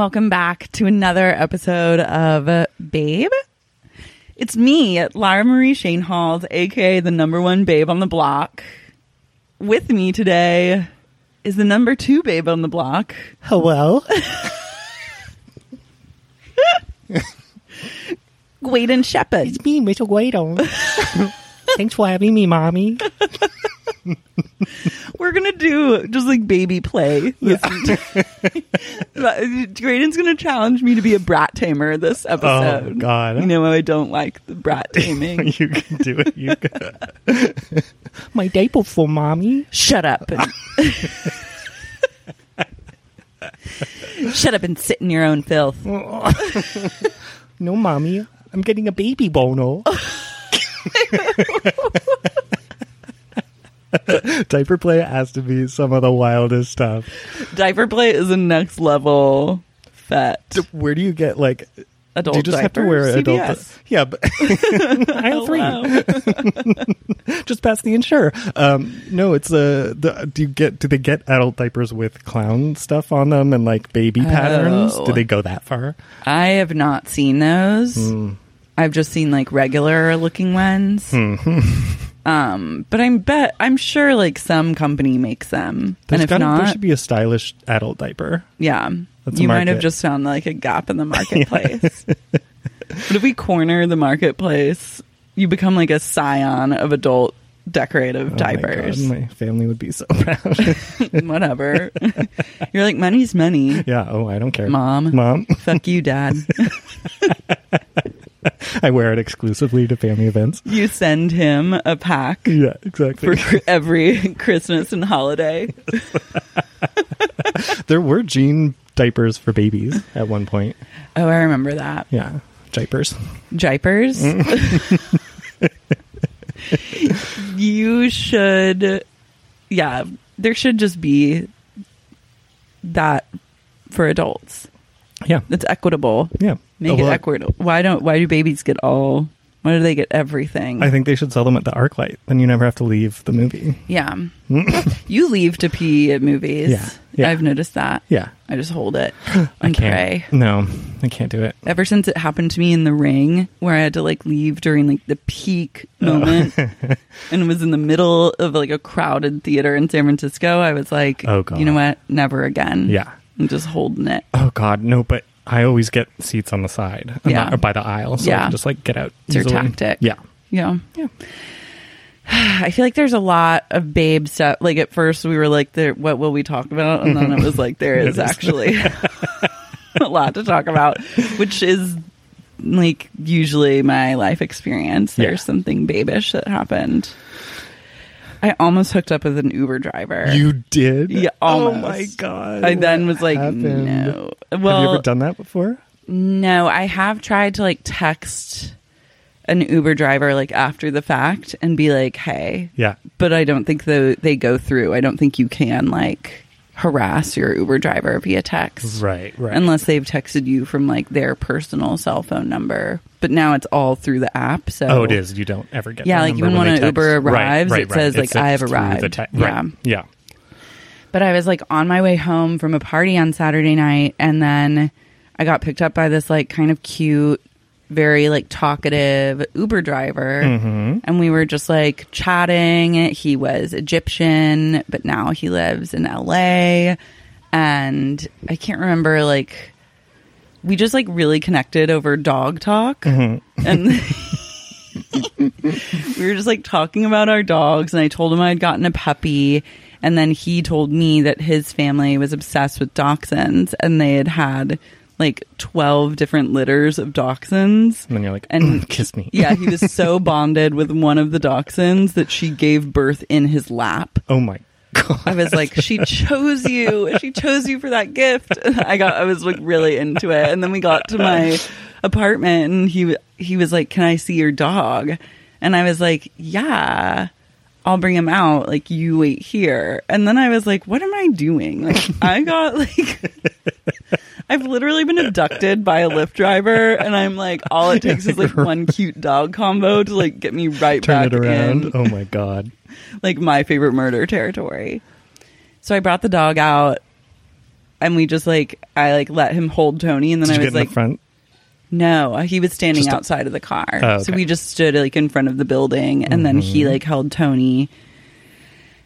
welcome back to another episode of Babe. It's me, Lara Marie Schoenhals, aka the number one babe on the block. With me today is the number two babe on the block, Hello. Graydon Sheppard. It's me, Mitchell Guido. Thanks for having me, mommy. We're gonna do just like baby play. Yeah. Uh, Graydon's gonna challenge me to be a brat tamer this oh, episode. Oh, God. You know I don't like the brat taming. you can do it. You can. My diaper for mommy. Shut up. And Shut up and sit in your own filth. No, mommy. I'm getting a baby bono. Diaper play has to be some of the wildest stuff. Diaper play is a next level fet. Where do you get like? Adult do you just have to diaper? wear adult? CVS. Yeah, but aisle three. Hello. just past the insurer. Um, no, it's uh, the do you get do they get adult diapers with clown stuff on them and like baby patterns? Oh. Do they go that far? I have not seen those. Hmm. I've just seen like regular looking ones. Hmm. um, but I'm bet I'm sure like some company makes them, There's and if gotta- not, there should be a stylish adult diaper. yeah, That's a you might have market. just found like a gap in the marketplace. but if we corner the marketplace, you become like a scion of adult decorative Oh my diapers. God, my family would be so proud. Whatever. You're like money's money. yeah. Oh, I don't care, Mom. Mom, Fuck you, dad. I wear it exclusively to family events. you send him a pack Yeah, exactly. for every Christmas and holiday. there were jean diapers for babies at one point. Oh, I remember that. Yeah, diapers. Diapers. Mm. you should, yeah, there should just be that for adults. Yeah, It's equitable. yeah. Make Oh, it equitable. Why don't? Why do babies get all? Why do they get everything? I think they should sell them at the ArcLight. Then you never have to leave the movie. yeah, you leave to pee at movies. Yeah, yeah. I've noticed that. Yeah, I just hold it I can't. pray. No, I can't do it. Ever since it happened to me in the ring, where I had to like leave during like the peak Oh. moment, and was in the middle of like a crowded theater in San Francisco, I was like, Oh, God. you know what? Never again. Yeah. I'm just holding it. Oh God, no! But I always get seats on the side, uh, Yeah. not- or by the aisle, so I can just like get out. It's your tactic. Yeah, Yeah. yeah. I feel like there's a lot of babe stuff. Like at first we were like, there, what will we talk about? And then it was like, there is actually a lot to talk about, which is like usually my life experience. Yeah. There's something babish that happened. I almost hooked up with an Uber driver. You did? Yeah, Oh my God! I then was like, happened? no. Have you ever done that before? no, I have tried to like text an Uber driver like after the fact and be like, hey, Yeah. but I don't think the, they go through. I don't think you can like harass your Uber driver via text. Right. Right. Unless they've texted you from like their personal cell phone number. But now it's all through the app. So oh, it is. You don't ever get. Yeah, like, even when an Uber text. Right, arrives, right, it right. says, like, It's I have arrived. te- Yeah. Right. Yeah. But I was like on my way home from a party on Saturday night and then I got picked up by this like kind of cute, very like talkative Uber driver. Mm-hmm. And we were just like chatting. He was Egyptian, but now he lives in LA. And I can't remember like we just like really connected over dog talk. Mm-hmm. And we were just like talking about our dogs and I told him I'd gotten a puppy and then he told me that his family was obsessed with dachshunds and they had had like 12 different litters of dachshunds. And then you're like, And- "Mm, kiss me. Yeah, he was so bonded with one of the dachshunds that she gave birth in his lap. Oh my god. I was like, she chose you. She chose you for that gift. I got, I was like really into it. And then we got to my apartment and he, he was like, can I see your dog? And I was like, yeah, I'll bring him out. Like you wait here. And then I was like, what am I doing? Like I got like, I've literally been abducted by a Lyft driver and I'm like, all it takes is like one cute dog combo to like get me right Turn back it around. in Oh my god. like my favorite murder territory. So I brought the dog out and we just like I like let him hold Tony, and then Did I was like, front? no, he was standing Just a- outside of the car, Oh, so we just stood like in front of the building, and then he Mm-hmm. like held Tony.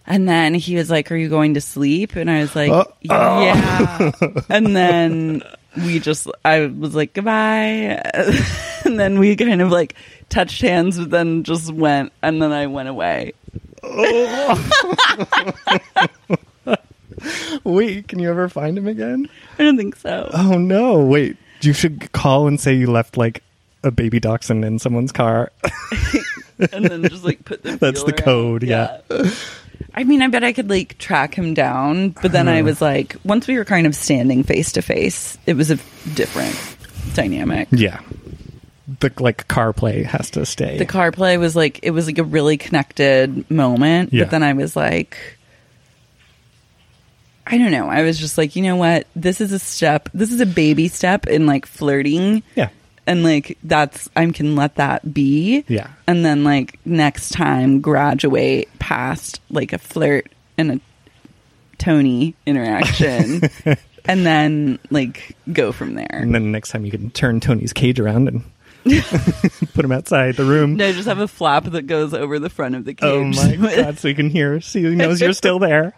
And then he was like, "Are you going to sleep?" And I was like, Oh. "Yeah." and then we just, I was like, "Goodbye." and then we kind of like touched hands, but then just went, and then I went away. Wait, can you ever find him again? I don't think so. Oh no! Wait, you should call and say you left like a baby dachshund in someone's car. and then just like put the That's the feeler out. code, yeah. I mean, I bet I could like track him down, but then I hmm. was like, once we were kind of standing face to face, it was a different dynamic. yeah, the like car play has to stay. The car play was like it was like a really connected moment, Yeah. but then I was like I don't know. I was just like, you know what? This is a step. This is a baby step in like flirting. yeah, and like that's I can let that be. Yeah. And then like next time graduate past like a flirt and a Tony interaction and then like go from there. and then next time you can turn Tony's cage around and put him outside the room. No, just have a flap that goes over the front of the cage. Oh my god! So he can hear, so he knows you're still there.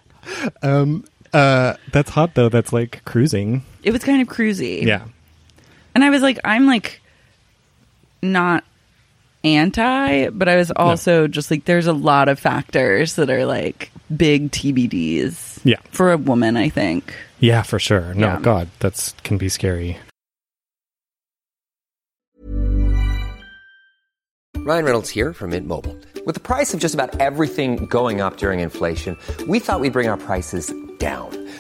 Um, uh, that's hot though. That's like cruising. it was kind of cruisy. Yeah, And I was like, I'm like not anti, but I was also just like, there's a lot of factors that are like big TBDs. Yeah. For a woman, I think. yeah, for sure. No, Yeah. God, that's can be scary. Ryan Reynolds here from Mint Mobile. With the price of just about everything going up during inflation, we thought we'd bring our prices down.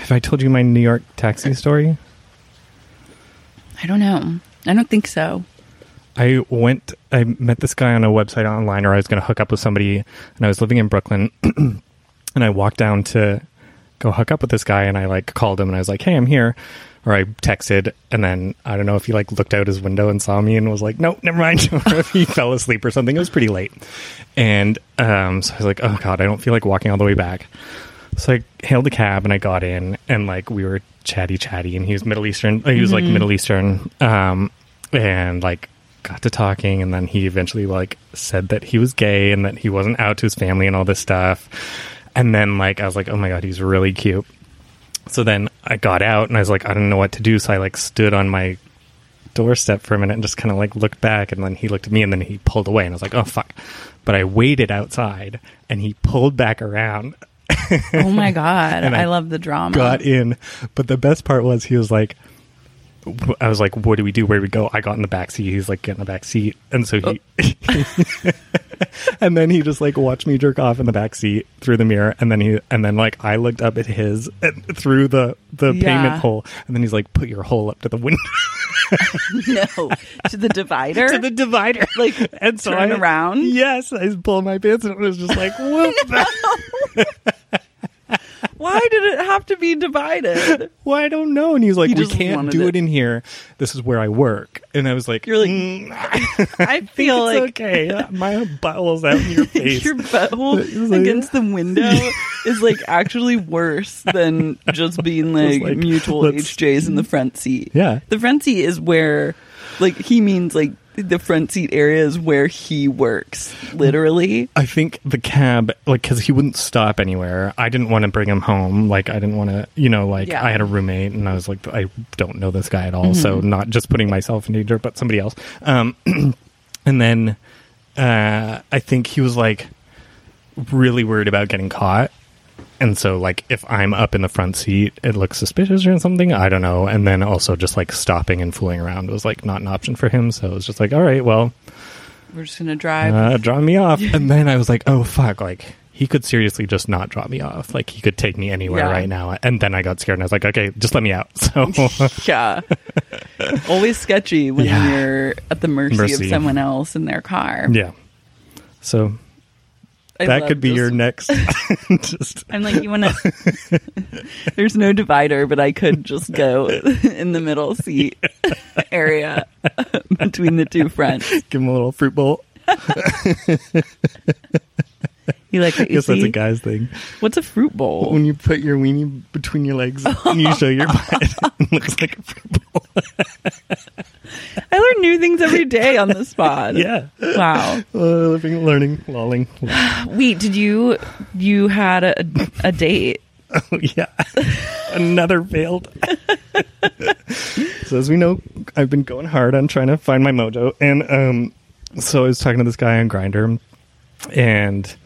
have I told you my New York taxi story? I don't know. I don't think so. I went. I met this guy on a website online, or I was going to hook up with somebody, and I was living in Brooklyn, and I walked down to go hook up with this guy, and I like called him, and I was like, "Hey, I'm here," or I texted, and then I don't know if he like looked out his window and saw me, and was like, "Nope, never mind," or if he fell asleep or something. It was pretty late, and um, so I was like, "Oh God, I don't feel like walking all the way back." So I hailed a cab and I got in and like we were chatty chatty and he was Middle Eastern. He was like Middle Eastern, um, and like got to talking and then he eventually like said that he was gay and that he wasn't out to his family and all this stuff. And then like I was like, oh my god, he's really cute. So then I got out and I was like, I don't know what to do. So I like stood on my doorstep for a minute and just kind of like looked back and then he looked at me and then he pulled away and I was like, oh fuck. But I waited outside and he pulled back around Oh my God. I, I love the drama. got in. But the best part was he was like, I was like, what do we do? Where do we go? I got in the back seat. He's like, get in the back seat. And so he, oh. and then he just like watched me jerk off in the back seat through the mirror. And then he, and then like I looked up at his through the, the Yeah. payment hole. And then he's like, put your hole up to the window, no. To the divider? to the divider. Like, and so turn I, around? Yes. I pulled my pants and it was just like, whoop. Why did it have to be divided? Well, I don't know. And he's like, He we just can't wanted do it. it in here. This is where I work. And I was like, You're like, "Mm, I feel it's like okay. My butthole's out in your face. your butthole It was like- against the window is like actually worse than just being like, like, mutual let's- HJs in the front seat. Yeah. The front seat is where like he means like the front seat area is where he works, literally. I think the cab, like, because he wouldn't stop anywhere. I didn't want to bring him home. Like, I didn't want to, you know, like, Yeah. I had a roommate and I was like, I don't know this guy at all. So, not just putting myself in danger, but somebody else. Um, and then uh, I think he was like really worried about getting caught. And so, like, if I'm up in the front seat, it looks suspicious or something. I don't know. And then also, just like stopping and fooling around was like not an option for him. So it was just like, all right, well, We're just gonna drive. uh, draw me off. and then I was like, oh fuck, like he could seriously just not drop me off. Like he could take me anywhere Yeah. right now. And then I got scared and I was like, okay, just let me out. So yeah. Always sketchy when Yeah. you're at the mercy, Mercy. of someone else in their car. yeah. So I that could be this. your next. just I'm like, you want to? There's no divider, but I could just go in the middle seat area between the two fronts. give him a little fruit bowl. You like what I you guess that's a guy's thing. What's a fruit bowl? When you put your weenie between your legs and you show your butt, it looks like a fruit bowl. I learn new things every day on the spot. Yeah. Wow. Uh, living, learning, lolling. Wait, did you you had a, a date? Oh, yeah. Another failed. so as we know, I've been going hard on trying to find my mojo, and um, so I was talking to this guy on Grindr, and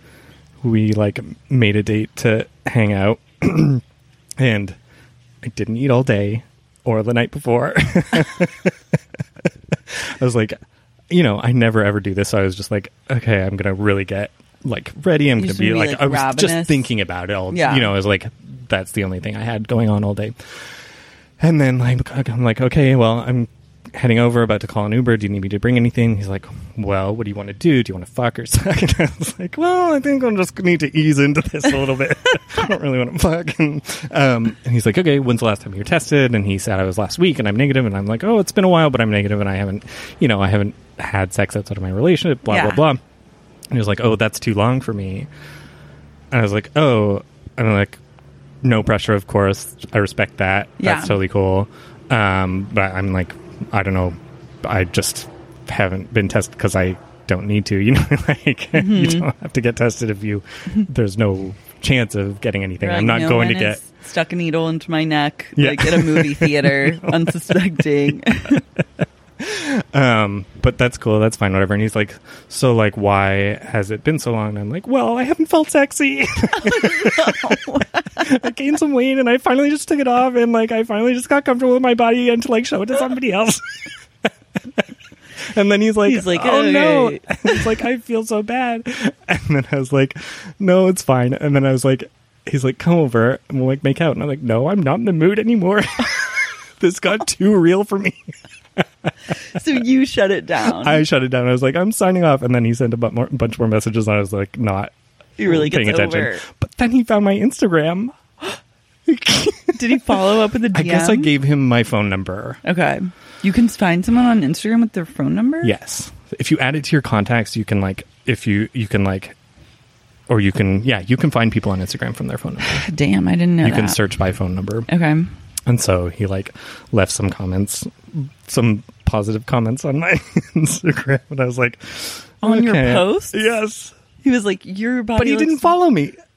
we like made a date to hang out, and I didn't eat all day or the night before. I was like, you know, I never ever do this. So I was just like, okay, I'm gonna really get like ready. I'm gonna be be, like, like, I was ravenous? just thinking about it all. Yeah. You know, I was like, that's the only thing I had going on all day. And then like I'm like, okay, well, I'm heading over, about to call an Uber. Do you need me to bring anything? He's like, well, what do you want to do? Do you want to fuck or suck? And I was like, well, I think I'm just need to ease into this a little bit. I don't really want to fuck. And, um, and he's like, okay, when's the last time you were tested? And he said I was last week, and I'm negative. And I'm like, oh, it's been a while, but I'm negative, and I haven't, you know, I haven't had sex outside of my relationship. Blah Yeah. blah blah. And he was like, oh, that's too long for me. And I was like, oh, and I'm like, no pressure, of course. I respect that. Yeah. That's totally cool. Um, but I'm like, I don't know. I just haven't been tested because I don't need to. You know, like Mm-hmm. you don't have to get tested if you. There's no chance of getting anything. You're I'm not "No going to get. stuck a needle into my neck Yeah. like at a movie theater, unsuspecting. Um, but that's cool. That's fine. Whatever. And he's like, so like, why has it been so long? And I'm like, well, I haven't felt sexy. I gained some weight and I finally just took it off and like I finally just got comfortable with my body and to like show it to somebody else. and then he's like, He's like, oh no. "Okay." And he's like, I feel so bad. And then I was like, no, it's fine. And then I was like, he's like, come over and we'll like make out. And I'm like, no, I'm not in the mood anymore. this got too real for me. so you shut it down. I shut it down. I was like, I'm signing off. And then he sent a bu- more, bunch more messages. And I was like, not he really gets paying attention. over. But then he found my Instagram. Did he follow up with the DM? I guess I gave him my phone number. Okay. You can find someone on Instagram with their phone number? Yes. If you add it to your contacts, you can like, if you, you can like, or you can, yeah, you can find people on Instagram from their phone number. Damn, I didn't know You that. can search by phone number. Okay. And so he like left some comments, some positive comments on my Instagram. And I was like, On your post? Yes. He was like, your body But he didn't follow me.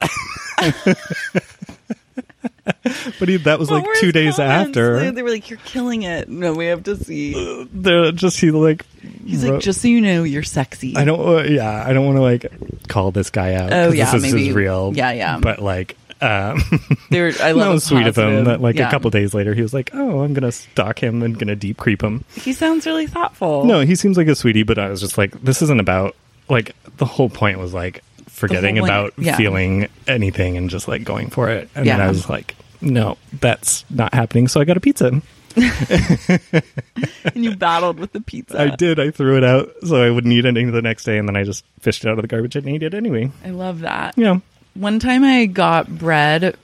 but he, that was What like were two his days comments? after. They, they were like, you're killing it. No, we have to see. They're just he like He's like, wrote- just so you know, you're sexy. I don't uh, yeah I don't want to like call this guy out. Oh, 'cause yeah, this is maybe- his real. yeah, yeah. But like. Um, I that love was sweet of him. That like a couple days later, he was like, "Oh, I'm gonna stalk him and gonna deep creep him." He sounds really thoughtful. No, he seems like a sweetie, but I was just like, this isn't about like the whole point was like forgetting about yeah. feeling anything and just like going for it. And then I was like, no, that's not happening. So I got a pizza. and you battled with the pizza. I did. I threw it out so I wouldn't eat anything the next day, and then I just fished it out of the garbage and ate it anyway. I love that. Yeah. One time I got bread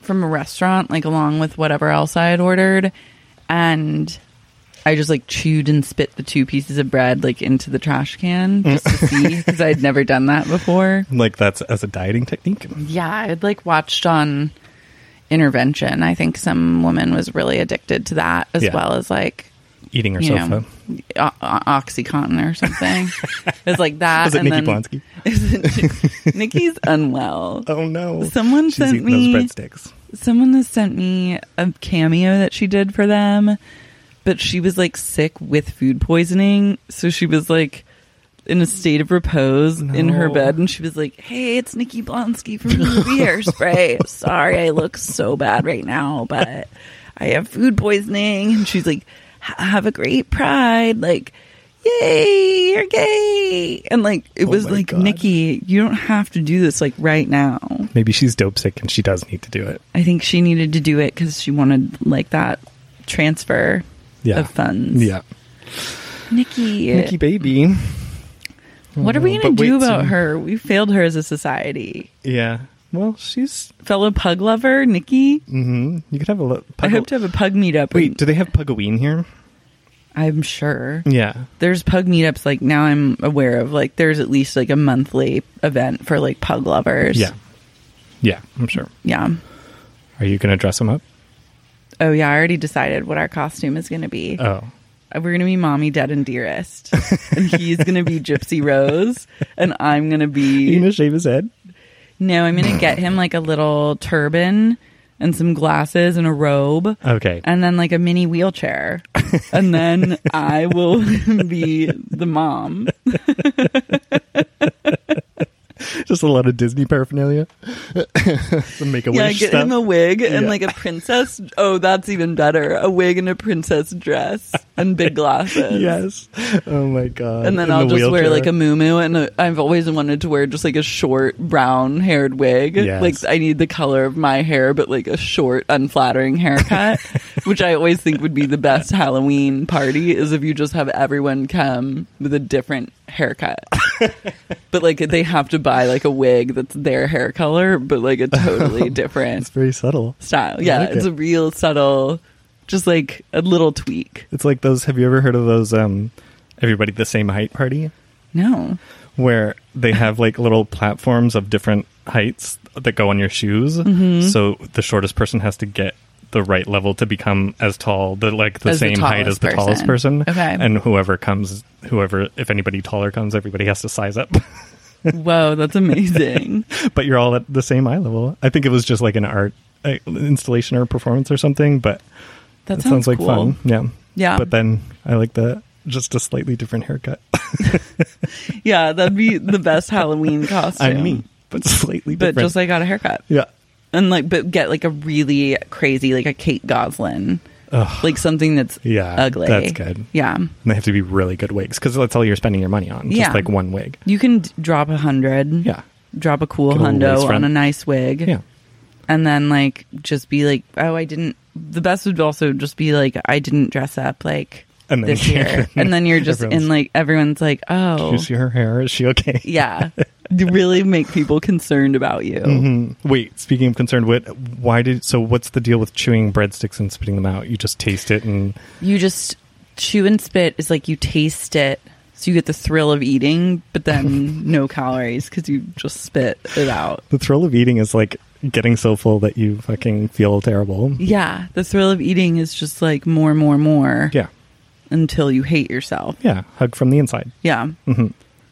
from a restaurant, like along with whatever else I had ordered, and I just like chewed and spit the two pieces of bread like into the trash can just to see because I'd never done that before. Like that's as a dieting technique. Yeah, I'd like watched on Intervention. I think some woman was really addicted to that as Yeah. well as like Eating her sofa. know, o- OxyContin or something. it's like that. Was it and Nikki then- Blonsky? Nikki's unwell. Oh no. Someone She's sent me- those breadsticks. Someone has sent me a cameo that she did for them, but she was like sick with food poisoning. So she was like in a state of repose in her bed and she was like, Hey, it's Nikki Blonsky from the movie Hairspray. Sorry, I look so bad right now, but I have food poisoning. And she's like, Have a great pride. Like, yay, you're gay. And like, it Oh was like, God. Nikki, you don't have to do this like right now. Maybe she's dope sick and she does need to do it. I think she needed to do it because she wanted like that transfer Yeah. of funds. Yeah. Nikki, Nikki baby. what are we Oh, going to do wait, about so- her? We failed her as a society. Yeah. Well, she's. Fellow pug lover, Nikki. Mm-hmm. You could have a. Lo- I hope to have a pug meetup. Wait, do they have Pugaween here? I'm sure. Yeah. There's pug meetups like now I'm aware of like there's at least like a monthly event for like pug lovers. Yeah. Yeah, I'm sure. Yeah. Are you going to dress them up? Oh yeah, I already decided what our costume is going to be. Oh. We're going to be Mommy, Dead, and Dearest, and he's going to be Gypsy Rose, and I'm going to be You going to shave his head? no. I'm going to get him like a little turban and some glasses and a robe, Okay. and then like a mini wheelchair, and then I will be the mom. Just a lot of Disney paraphernalia. Some make a Yeah, wish get stuff. him a wig and Yeah. like a princess. Oh, that's even better. A wig and a princess dress and big glasses. yes. Oh my god. And then I'll the just wear like a moo and a, I've always wanted to wear just like a short brown haired wig. Yes. Like I need the color of my hair, but like a short, unflattering haircut, which I always think would be the best Halloween party is if you just have everyone come with a different haircut. but like they have to buy like a wig that's their hair color, but like a totally different It's very subtle. style. Yeah, like it's it. a real subtle, just like a little tweak. It's like those. Have you ever heard of those? Um, everybody the same height party, No. where they have like little platforms of different heights that go on your shoes. Mm-hmm. So the shortest person has to get the right level to become as tall, the like the As the same height as the tallest person. person. Okay. And whoever comes, whoever, if anybody taller comes, everybody has to size up. Whoa, that's amazing. but you're all at the same eye level. I think it was just like an art uh, installation or performance or something. But That it sounds, sounds like cool. fun. Yeah. Yeah. But then I like the just a slightly different haircut. Yeah, that'd be the best Halloween costume. I'm me, but slightly But just like got a haircut. yeah. And like but get like a really crazy like a Kate Gosselin. Like something that's Yeah, ugly. that's good. Yeah. And they have to be really good wigs because that's all you're spending your money on. Just Yeah. like one wig. You can d- drop a hundred. Yeah. Drop a cool Get a hundo on a nice wig. Yeah. And then like just be like, oh, I didn't. The best would also just be like, I didn't dress up like And then this year, and then you're just in like everyone's like, oh, Do you see her hair? Is she okay? yeah, to really make people concerned about you. Mm-hmm. Wait, speaking of concerned, what? Why did? So, what's the deal with chewing breadsticks and spitting them out? You just taste it, and You just chew and spit is like you taste it, so you get the thrill of eating, but then no calories because you just spit it out. the thrill of eating is like getting so full that you fucking feel terrible. Yeah, the thrill of eating is just like more, more, more. Yeah, until you hate yourself. yeah. Hug from the inside. Yeah. Mm-hmm.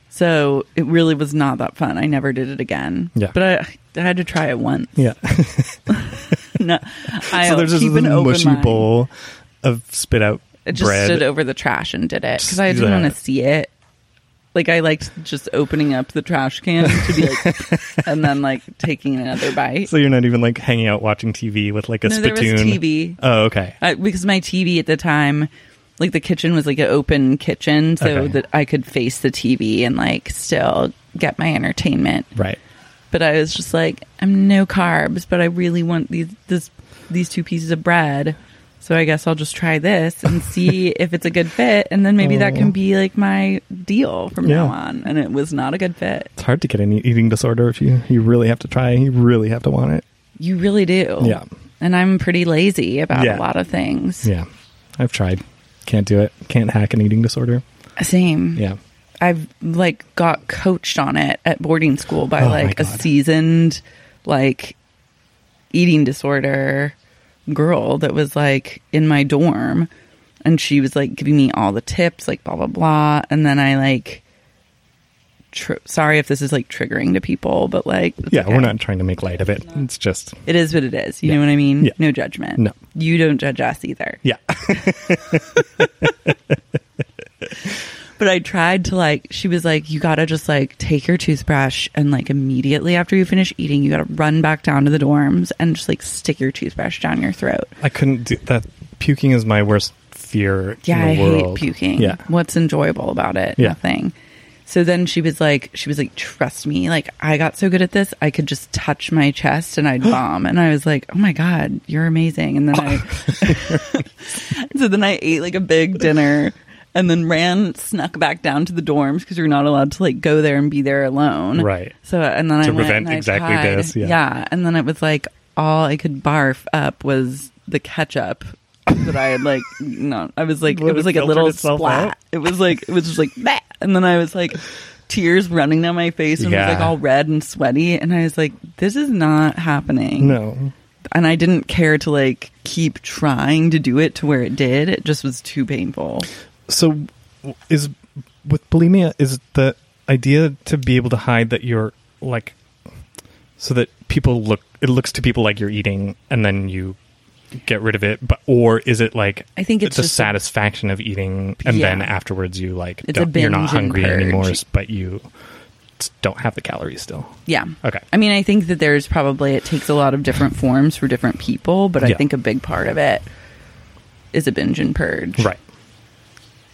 So it really was not that fun. I never did it again. Yeah. But I, I had to try it once. Yeah. No, I so there's keep this an open mushy mind. bowl of spit out I just bread. stood over the trash and did it because I didn't want to see it. Like I liked just opening up the trash can to be like, and then like taking another bite. so you're not even like hanging out watching TV with like a no, there was. TV Oh, okay. I, because my TV at the time, like the kitchen was like an open kitchen, so Okay. that I could face the TV and like still get my entertainment. Right. But I was just like, I'm no carbs, but I really want these this these two pieces of bread. So I guess I'll just try this and see if it's a good fit, and then maybe that Oh. can be like my deal from Yeah. now on. And it was not a good fit. It's hard to get an eating disorder if you you really have to try. You really have to want it. You really do. Yeah. And I'm pretty lazy about Yeah. a lot of things. Yeah. I've tried. Can't do it. Can't hack an eating disorder. Same. Yeah. I've like got coached on it at boarding school by Oh like a seasoned like eating disorder girl that was like in my dorm and she was like giving me all the tips like blah blah blah and then I like tr- sorry if this is like triggering to people but like Yeah, okay. we're not trying to make light of it. It's just it is what it is you Yeah. know what I mean Yeah. no judgment No. you don't judge us either yeah. But I tried to like, she was like, you gotta just like take your toothbrush and like immediately after you finish eating, you gotta run back down to the dorms and just like stick your toothbrush down your throat. I couldn't do that. Puking is my worst fear. Yeah, I the hate puking. Yeah, What's enjoyable about it? Yeah. Nothing. So then she was like, she was like, trust me, like I got so good at this, I could just touch my chest and I'd bomb. And I was like, oh my god, you're amazing. And then I, so then I ate like a big dinner. And then ran, snuck back down to the dorms because you're not allowed to like go there and be there alone. Right. So and then To I went prevent I exactly tried. this, yeah. yeah. And then it was like all I could barf up was the ketchup that I had like no I was like it was like a little splat. out? It was like it was just like that. And then I was like tears running down my face and it was like all red and sweaty and I was like this is not happening. no. And I didn't care to like keep trying to do it to where it did. It just was too painful. So, is with bulimia is the idea to be able to hide that you're like, so that people look it looks to people like you're eating, and then you get rid of it, but or is it like I think it's the just a- satisfaction of eating, and then afterwards you like you're not hungry anymore, but you don't have the calories still. Yeah. Okay. I mean, I think that there's probably it takes a lot of different forms for different people, but I Yeah. think a big part of it is a binge and purge. Right.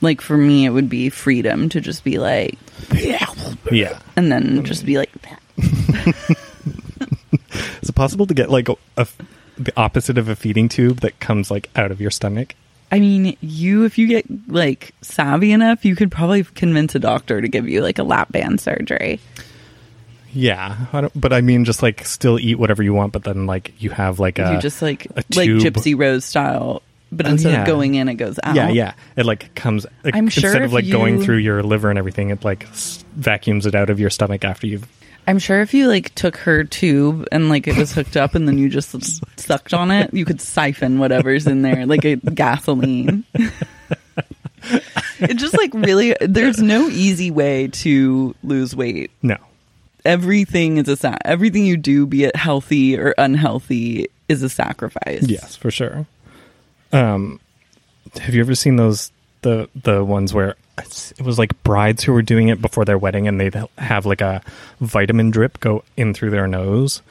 Like for me, it would be freedom to just be like, Yeah. yeah, and then just be like, Is it possible to get like a, a the opposite of a feeding tube that comes like out of your stomach? I mean, you if you get like savvy enough, you could probably convince a doctor to give you like a lap band surgery. Yeah, I but I mean, just like still eat whatever you want, but then like you have like a you just like a like tube. Gypsy Rose style, but Oh, instead yeah. of going in, it goes out. Yeah, yeah. It like comes. Like, I'm sure instead of if like going through your liver and everything, it like s- vacuums it out of your stomach after you've. I'm sure if you like took her tube and like it was hooked up and then you just sucked on it, you could siphon whatever's in there like a gasoline. it just like really there's no easy way to lose weight. No. Everything is a sa- everything you do be it healthy or unhealthy is a sacrifice. Yes, for sure. Um, have you ever seen those the the ones where it was like brides who were doing it before their wedding, and they'd have like a vitamin drip go in through their nose,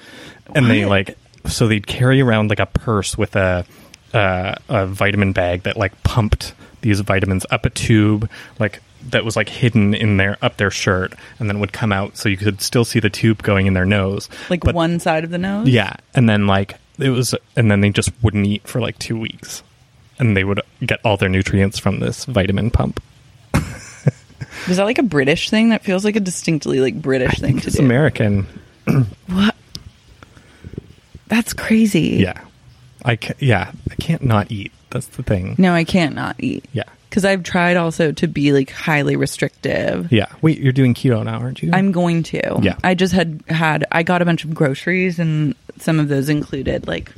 and they like so they'd carry around like a purse with a uh, a vitamin bag that like pumped these vitamins up a tube like that was like hidden in their up their shirt and then would come out so you could still see the tube going in their nose. Like But- one side of the nose? yeah, and then like it was, and then they just wouldn't eat for like two weeks, and they would get all their nutrients from this vitamin pump. Is that like a British thing? That feels like a distinctly like British thing to do. It's do. American, What? That's crazy. yeah. I ca- yeah, I can't not eat. That's the thing. No, I can't not eat. Yeah, Because I've tried also to be like highly restrictive. yeah. Wait, you're doing keto now, aren't you? I'm going to. Yeah. I just had had I got a bunch of groceries and some of those included like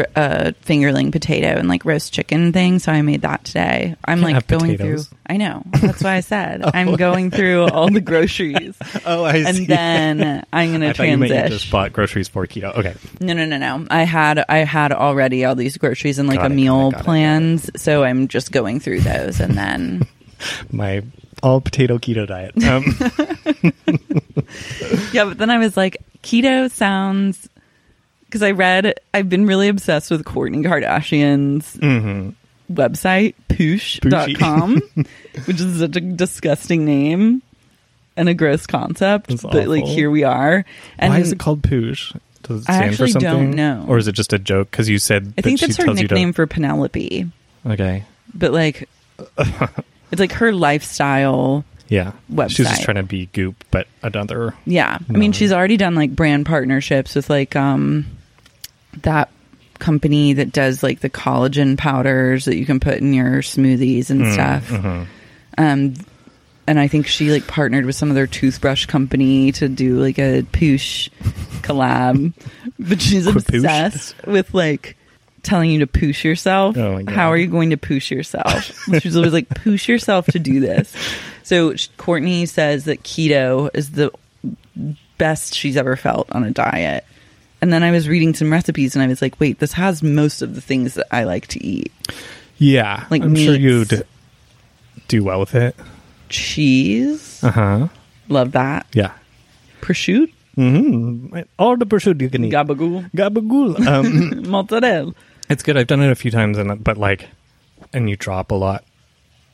uh, fingerling potato and like roast chicken thing. So I made that today. I'm like going potatoes. through. I know. That's why I said I'm going through all the groceries. Oh, I see. and then I'm going I to thought you just bought groceries for keto. Okay, No, no, no, no. I had I had already all these groceries and like Got a it, meal got it, got it, it. plans. So I'm just going through those and then. my all potato keto diet. Um, Yeah, but then I was like, keto sounds because I read I've been really obsessed with Kourtney Kardashian's website, poosh.com, which is such a disgusting name and a gross concept. It's but like here we are. And why is it called poosh? Does it I stand for actually don't something? know. or is it just a joke? Because you said I think that that's she her nickname for Penelope. Okay, But like it's like her lifestyle yeah. She was just trying to be Goop, but another. Yeah. I mean, she's already done like brand partnerships with like um that company that does like the collagen powders that you can put in your smoothies and stuff. Um and I think she like partnered with some of their toothbrush company to do like a poosh collab. But she's obsessed with like telling you to poosh yourself. Oh. How are you going to poosh yourself? she's always like, poosh yourself to do this. So Courtney says that keto is the best she's ever felt on a diet. And then I was reading some recipes and I was like, wait, this has most of the things that I like to eat. Yeah, Like I'm sure you'd do well with it. Cheese, Uh huh. love that. Yeah. Prosciutto, Mm-hmm. All the pursuit you can eat. gabagool, Gabagool. Um, mozzarella. it's good. I've done it a few times, and but like, and you drop a lot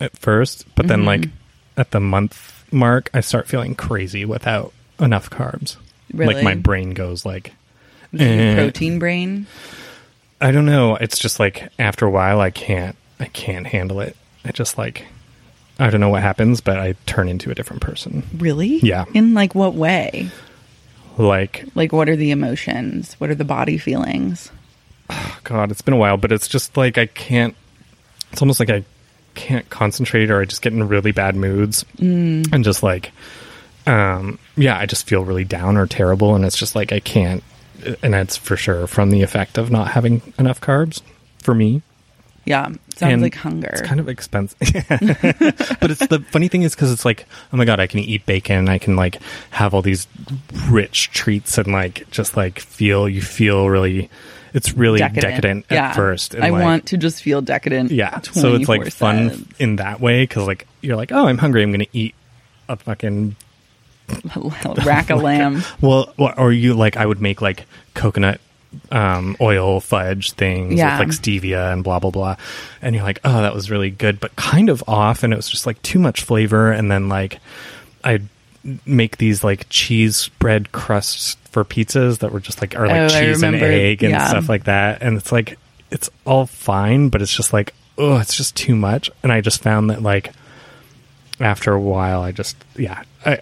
at first, but then like Mm-hmm. at the month mark, I start feeling crazy without enough carbs. Like my brain goes like, Is it your Eh. protein brain. I don't know. It's just like after a while, I can't, I can't handle it. I just like, I don't know what happens, but I turn into a different person. Really? Yeah. In like what way? Like, Like what are the emotions? What are the body feelings? God, it's been a while, but it's just like I can't. It's almost like I can't concentrate, or I just get in really bad moods, mm. and just like, um, yeah, I just feel really down or terrible, and it's just like I can't. And that's for sure from the effect of not having enough carbs for me. Yeah. Sounds And like hunger. It's kind of expensive, but it's the funny thing is because it's like, oh my god, I can eat bacon, I can like have all these rich treats, and like just like feel you feel really. It's really decadent, at yeah. first. and, I like- want to just feel decadent. yeah. So it's like fun in that way because like you're like, oh, I'm hungry, I'm gonna eat a fucking rack of lamb. well, or- you like I would make like coconut um, oil fudge things Yeah. with like stevia and blah blah blah, and you're like, oh, that was really good, but kind of off, and it was just like too much flavor, and then like I'd make these like cheese bread crusts for pizzas that were just like are like Oh, cheese and egg and Yeah. stuff like that, and it's like it's all fine, but it's just like oh, it's just too much, and I just found that like after a while, I just yeah, I,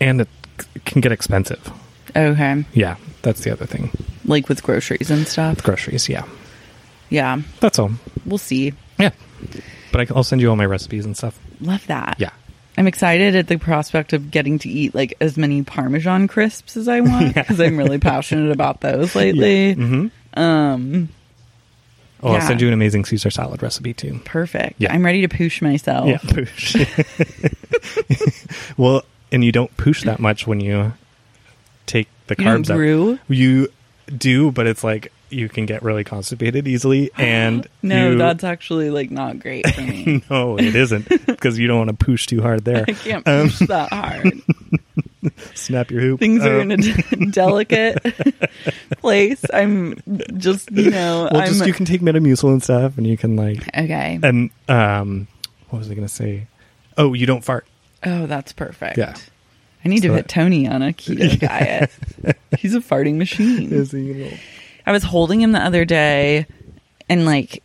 and it can get expensive. Okay. Yeah, that's the other thing. Like with groceries and stuff. Groceries, yeah, Yeah. that's all. We'll see. Yeah, but I, can- I'll send you all my recipes and stuff. Love that. Yeah, I'm excited at the prospect of getting to eat like as many Parmesan crisps as I want because I'm really passionate about those lately. Mm-hmm. Um, oh, I'll send you an amazing Caesar salad recipe too. perfect. Yeah. I'm ready to poosh myself. Yeah, poosh. well, and you don't push that much when you take the You carbs out. You do, but it's like you can get really constipated easily, and No, you- that's actually like not great for me. no, it isn't because you don't want to push too hard there. I can't Um, push that hard. Snap your hoop. Things are Um, in a d- delicate place. I'm just, you know, well, I'm just you can take Metamucil and stuff, and you can like okay. and um, what was I going to say? Oh, you don't fart. Oh, that's perfect. Yeah. I need to So- put Tony on a keto diet. He's a farting machine. Is he, I was holding him the other day and like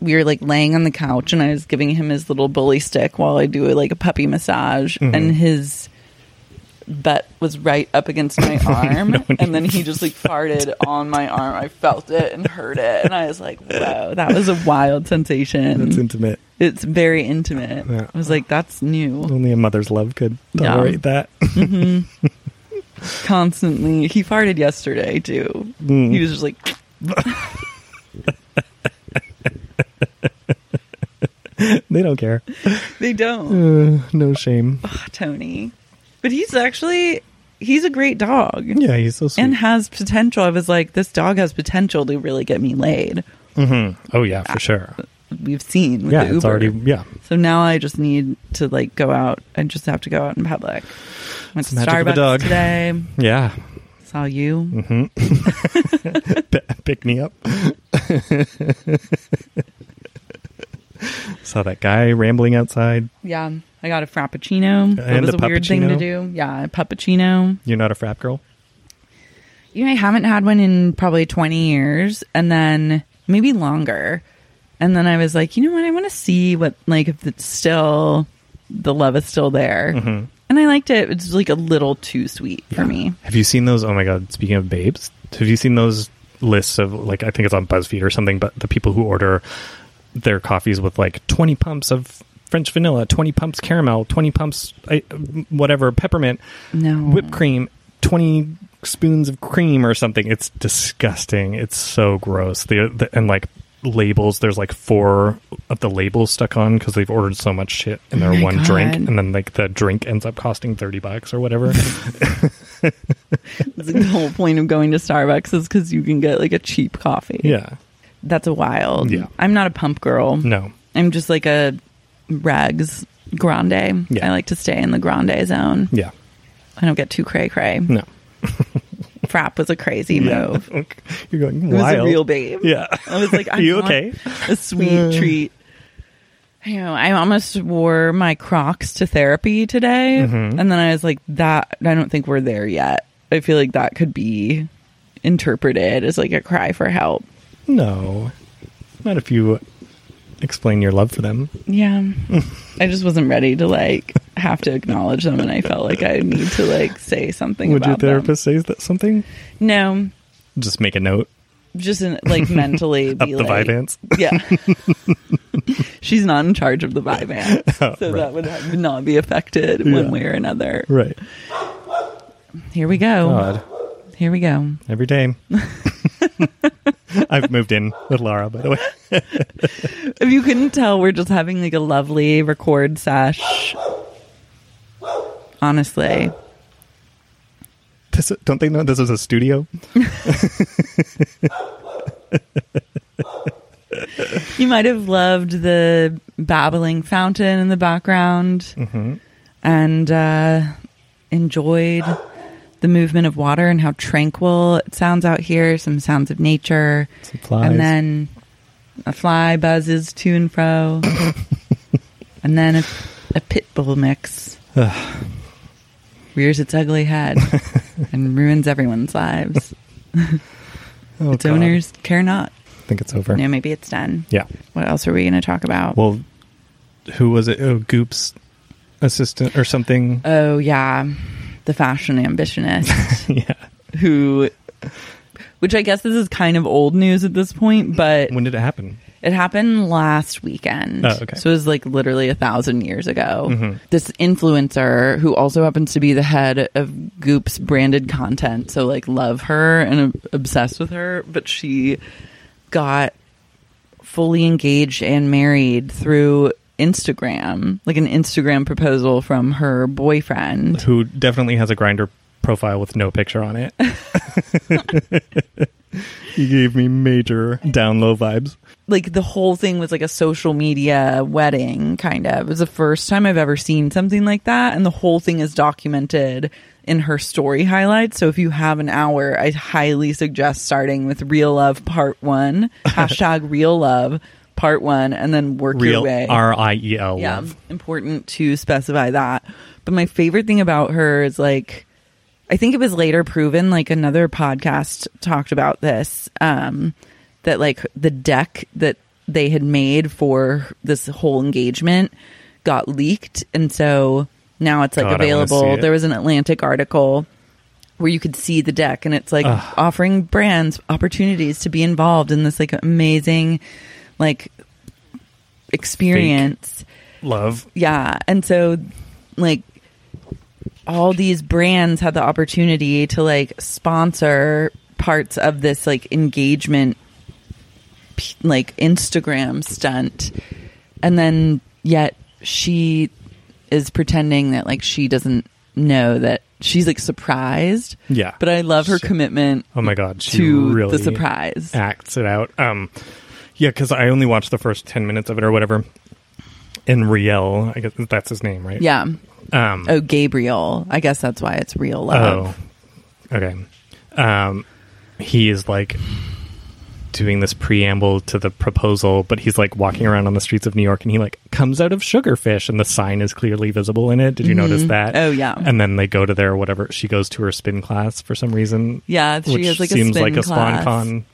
we were like laying on the couch and I was giving him his little bully stick while I do like a puppy massage Mm-hmm. and his butt was right up against my arm and then he just like farted on my arm. I felt it and heard it and I was like, "Whoa, that was a wild sensation." That's intimate. It's very intimate. Yeah. I was like, "That's new." Only a mother's love could Yeah. tolerate that. Constantly. He farted yesterday too. Mm. He was just like they don't care. they don't. Uh, no shame. Tony. But he's actually he's a great dog Yeah, he's so sweet. and has potential. I was like, this dog has potential to really get me laid. oh yeah, for sure. We've seen with Yeah, the it's already yeah. So now I just need to like go out. I just have to go out in public. Went to the magic of a Starbucks today. Yeah. Saw you. P- mm-hmm. pick me up. Saw that guy rambling outside. Yeah, I got a frappuccino. It was a a, weird thing to do. Yeah, a puppuccino. You're not a frap girl? You know, I haven't had one in probably 20 years and then maybe longer. And then I was like, you know what? I want to see what, like, if it's still, the love is still there. Mm-hmm. And I liked it. It's like a little too sweet for me. Have you seen those? Oh my god! Speaking of babes, have you seen those lists of like I think it's on BuzzFeed or something? But the people who order their coffees with like twenty pumps of French vanilla, twenty pumps caramel, twenty pumps I, whatever peppermint, No. whipped cream, twenty spoons of cream or something. It's disgusting. It's so gross. The, the and like labels. There's like four of the labels stuck on because they've ordered so much shit in oh their Oh one drink, and then like the drink ends up costing thirty bucks or whatever. The whole point of going to Starbucks is because you can get like a cheap coffee. yeah. That's a wild. Yeah. I'm not a pump girl. No. I'm just like a rags grande. Yeah. I like to stay in the grande zone. Yeah. I don't get too cray cray. No. Frap was a crazy move. You're going It was wild. a real babe. Yeah. I was like, I Are you want okay? A sweet treat. You know, I almost wore my Crocs to therapy today, Mm-hmm. and then I was like, "That I don't think we're there yet." I feel like that could be interpreted as like a cry for help. No, not if you explain your love for them. Yeah, I just wasn't ready to like have to acknowledge them, and I felt like I need to like say something. Would your about them. therapist say that something? No, Just make a note just in, like mentally up be the like, Vyvanse. Yeah. She's not in charge of the Vyvanse. Oh, so right. that would have, not be affected Yeah. one way or another. Right. Here we go. God. Here we go. Every day. I've moved in with Laura, by the way. If you couldn't tell, we're just having like a lovely record sesh. Honestly. This, don't they know this is a studio? You might have loved the babbling fountain in the background and uh, enjoyed the movement of water and how tranquil it sounds out here. Some sounds of nature. Some flies. And then a fly buzzes to and fro. and then a, a pit bull mix rears its ugly head and ruins everyone's lives. Oh, its God. owners care not. I think it's over. Yeah, maybe it's done. Yeah. What else are we going to talk about? Well, who was it? Oh, Goop's assistant or something. oh, yeah. The fashion ambitionist yeah. who, which I guess this is kind of old news at this point, but When did it happen? It happened last weekend. Oh, okay. Mm-hmm. So it was like literally a thousand years ago. This influencer who also happens to be the head of Goop's branded content. So like love her and obsessed with her, but she got fully engaged and married through Instagram, like an Instagram proposal from her boyfriend. Who definitely has a Grindr profile with no picture on it. he gave me major down low vibes. like the whole thing was like a social media wedding kind of. It was the first time I've ever seen something like that and the whole thing is documented in her story highlights. So if you have an hour, I highly suggest starting with Real Love Part 1, hashtag Real Love Part 1 and then work your way. R I E L. Yeah, love. important to specify that. But my favorite thing about her is like, I think it was later proven, like another podcast talked about this, um, that like the deck that they had made for this whole engagement got leaked. And so now it's like God, available. it. There was an Atlantic article where you could see the deck and it's like offering brands opportunities to be involved in this like amazing like experience Love. yeah and so like all these brands had the opportunity to like sponsor parts of this like engagement like instagram stunt and then yet she is pretending that like she doesn't know that she's like surprised Yeah. but i love her She- commitment Oh my god, she to really the surprise acts it out. Um, yeah, because I only watched the first ten minutes of it or whatever. And Riel, I guess that's his name, right? yeah Um, oh gabriel i guess that's why it's real love Oh, okay. Um, he is like doing this preamble to the proposal, but he's like walking around on the streets of New York, and he like comes out of Sugarfish, and the sign is clearly visible in it. Did you notice that? Oh, yeah. And then they go to their whatever. She goes to her spin class for some reason. Yeah, she has, like, a seems spin like a class. sponcon.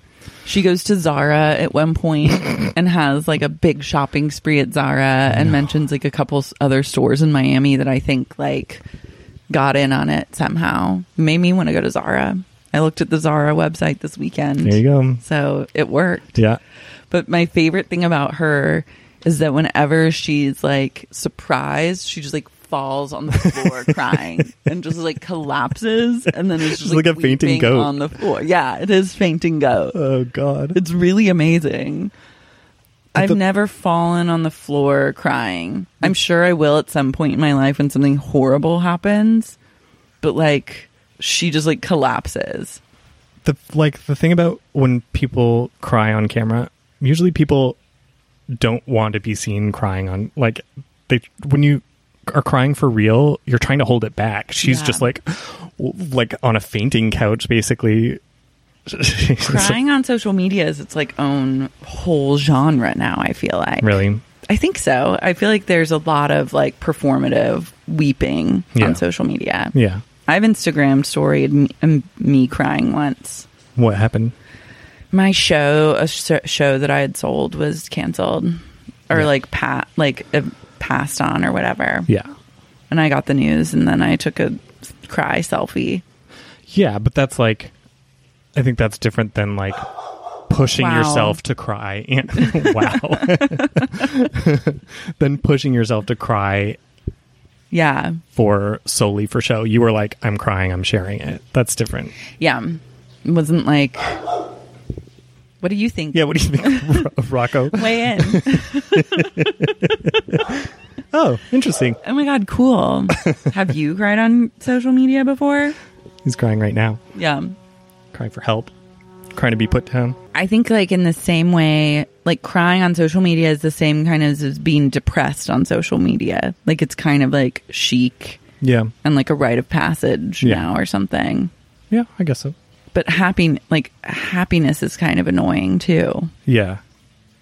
She goes to Zara at one point and has like a big shopping spree at Zara and mentions like a couple other stores in Miami that I think like got in on it somehow. Made me want to go to Zara. I looked at the Zara website this weekend. There you go. So it worked. Yeah. But my favorite thing about her is that whenever she's like surprised, she just like falls on the floor crying and just like collapses and then it's just She's like a fainting goat. on the floor. Yeah, it is fainting goat. Oh God. It's really amazing. I've never fallen on the floor crying. I'm sure I will at some point in my life when something horrible happens. But like she just like collapses. the like the thing about when people cry on camera usually people don't want to be seen crying on like they when you are crying for real you're trying to hold it back she's Yeah. just like like on a fainting couch basically Crying on social media is its like own whole genre now, I feel like. really I think so. I feel like there's a lot of like performative weeping Yeah. on social media. Yeah. I've Instagram storied me, me crying once. What happened? My show, a sh- show that I had sold, was canceled or Yeah. like pat, like passed on or whatever. Yeah. And I got the news, and then I took a cry selfie. Yeah, but that's like, I think that's different than like pushing Wow. yourself to cry. wow. than pushing yourself to cry Yeah, for solely for show. You were like, I'm crying, I'm sharing it. That's different. yeah. It wasn't like. What do you think? Yeah, what do you think, of Rocco? Weigh in. Oh, interesting. oh my god, cool. Have you cried on social media before? He's crying right now, Yeah. crying for help, crying to be put down. I think like in the same way, like crying on social media is the same kind of as being depressed on social media. Like it's kind of like chic Yeah. and like a rite of passage Yeah. now or something. Yeah, I guess so. But happy like happiness is kind of annoying too. Yeah.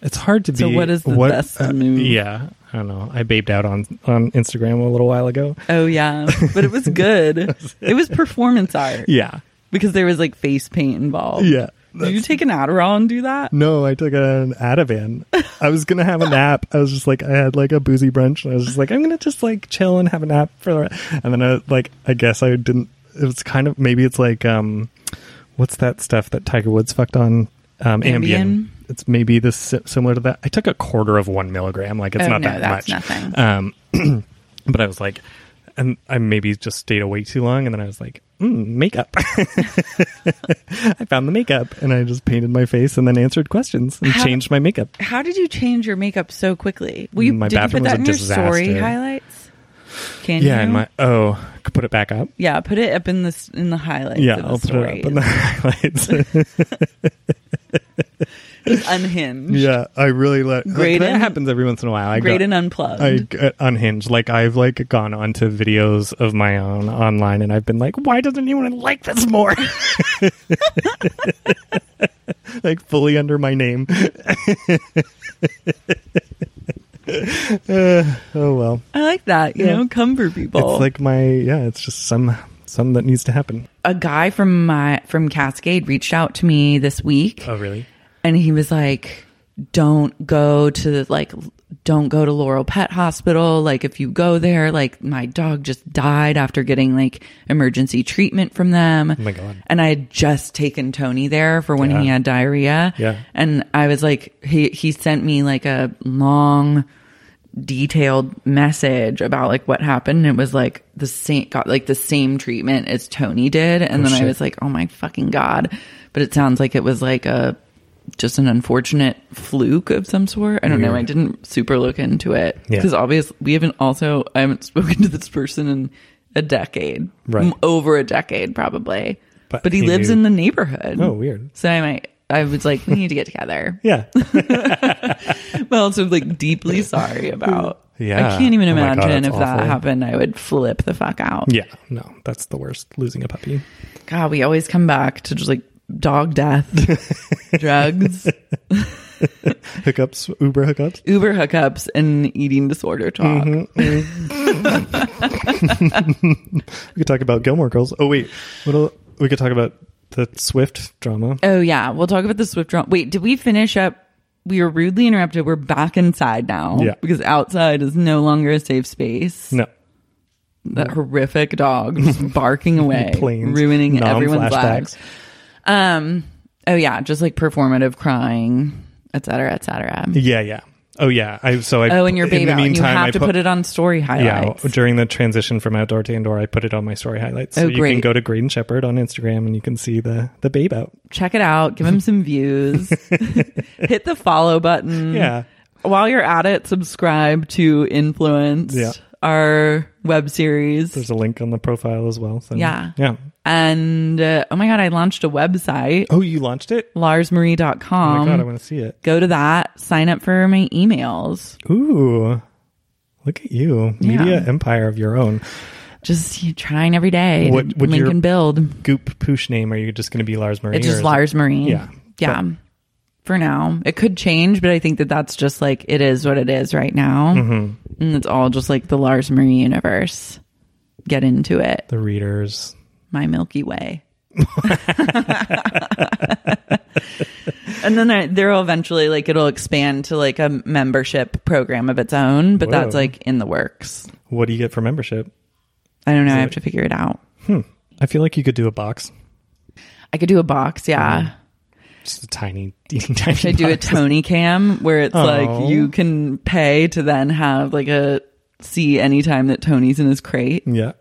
It's hard to be. So what is the best move? Yeah, I don't know. I babed out on on Instagram a little while ago. Oh yeah, but it was good. it was performance art Yeah, because there was like face paint involved. yeah. Did you take an Adderall and do that? No, I took an Ativan. I was gonna have a nap. I was just like, I had like a boozy brunch, and I was just like, I'm gonna just like chill and have a nap for the. And then I like, I guess I didn't. It was kind of maybe it's like, um, what's that stuff that Tiger Woods fucked on? Um, Ambien. Ambien? It's maybe this similar to that. I took a quarter of one milligram. Like it's Oh, not no, that that's much. nothing. Um, but I was like, and I maybe just stayed awake too long, and then I was like, mm, makeup. I found the makeup, and I just painted my face, and then answered questions and How- changed my makeup. How did you change your makeup so quickly? Will you, My did you put that in was a your story highlights? Can Yeah, you? and my oh, put it back up. yeah, put it up in the in the highlights. Yeah, I'll put it up in the highlights. unhinged. yeah, I really let. Great that and- happens every once in a while. I great go- and unplugged. I get unhinged. Like I've like gone onto videos of my own online, and I've been like, why doesn't anyone like this more? like fully under my name. Uh, oh well, I like that. You Yeah. know, come for people. it's like my yeah. It's just some some that needs to happen. a guy from my from Cascade reached out to me this week, Oh really? and he was like, "Don't go to the, like." Don't go to Laurel Pet Hospital. Like, if you go there, like, my dog just died after getting like emergency treatment from them. Oh my God. And I had just taken Tony there for when Yeah. he had diarrhea. Yeah. And I was like, he, he sent me like a long, detailed message about like what happened. It was like the same, got like the same treatment as Tony did. And oh, then I was like, oh my fucking God. But it sounds like it was like a, just an unfortunate fluke of some sort. I don't know. I didn't super look into it Yeah. because obviously we haven't also, I haven't spoken to this person in a decade, Right. Over a decade probably. But But, he, he lives knew- in the neighborhood. Oh, weird. So I might, I was like, we need to get together. Yeah. but also like deeply sorry about. Yeah. I can't even Oh God, imagine that's if that happened. I would flip the fuck out. yeah. No, that's the worst. Losing a puppy. God, we always come back to just like dog death, drugs, Hookups. Uber hookups. Uber hookups, and eating disorder talk. Mm-hmm, mm-hmm. We could talk about Gilmore Girls. Oh wait, what? We could talk about the Swift drama. Oh yeah, we'll talk about the Swift drama. Wait, did we finish up? We were rudely interrupted. We're back inside now Yeah. because outside is no longer a safe space. No, That horrific dog just barking away, planes, ruining everyone's lives. Um. Oh yeah, just like performative crying, et cetera, et cetera. Yeah, yeah. Oh yeah. I so I. Oh, and your baby. in the out. You meantime, have I to put, it on story highlights. Yeah, during the transition from outdoor to indoor, I put it on my story highlights. So Oh, you can go to Graydon Sheppard on Instagram and you can see the the babe out. Check it out. Give him some views. Hit the follow button. Yeah. While you're at it, subscribe to Influence, Yeah. our web series. There's a link on the profile as well. So Yeah. yeah. And uh, oh my god, I launched a website, Oh, you launched it? Oh larsmarie.com. my god, I want to see it. Go to that, sign up for my emails. Ooh, look at you, Yeah. media empire of your own. Just you trying every day What would link your- build. Goop poosh name? Are you just going to be Lars Marie? It's just Lars Marie. Yeah. Yeah. for now. It could change, but I think that that's just like it is what it is right now. Mm-hmm. And it's all just like the Lars Marie universe. Get into it. The readers. My Milky Way. and then there, there'll eventually like it'll expand to like a membership program of its own, but that's like in the works. What do you get for membership? I don't know. I have to figure it out. Hmm. I feel like you could do a box. I could do a box, yeah. Um, just a tiny, teeny, tiny. Should I do a. Tony cam where it's Oh. like you can pay to then have like a see anytime that Tony's in his crate. Yeah,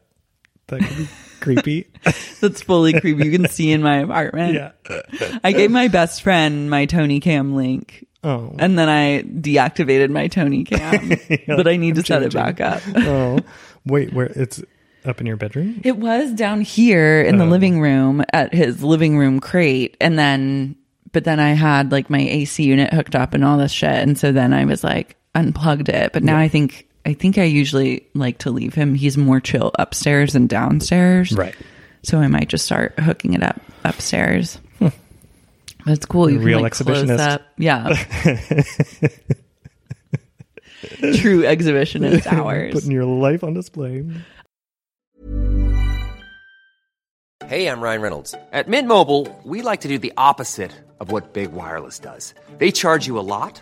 that could be creepy. That's fully creepy. You can see in my apartment. yeah. I gave my best friend my Tony cam link. Oh. And then I deactivated my Tony cam, but I need to set it back up. Oh, wait, where it's up in your bedroom? It was down here in the oh. living room at his living room crate. And then, but then I had like my AC unit hooked up and all this shit. And so then I was like unplugged it. But now I think, I think I usually like to leave him. He's more chill upstairs than downstairs. Right. So I might just start hooking it up upstairs. Hmm. That's cool. You Real can, like, close exhibitionist. Up. Yeah. True exhibitionist hours. Putting your life on display. Hey, I'm Ryan Reynolds. At Mint Mobile, we like to do the opposite of what Big Wireless does. They charge you a lot,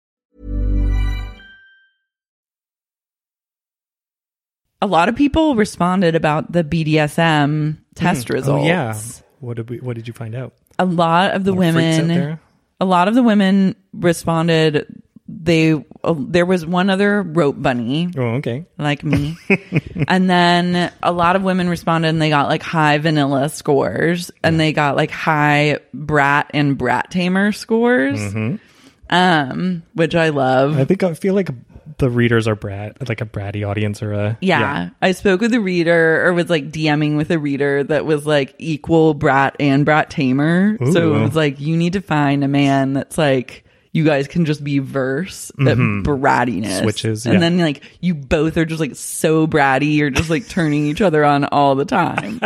a lot of people responded about the BDSM test results. Oh yeah. What did we? What did you find out? A lot of the women, a lot of the women responded. They uh, there was one other rope bunny Oh, okay. like me, and then a lot of women responded and they got like high vanilla scores, and they got like high brat and brat tamer scores, um, which I love. I think I feel like the readers are brat, like a bratty audience or a Yeah. I spoke with a reader or was like DMing with a reader that was like equal brat and brat tamer. So it was like, you need to find a man that's like, you guys can just be verse at. Mm-hmm. Switches, And then like you both are just like so bratty. You're just like turning each other on all the time.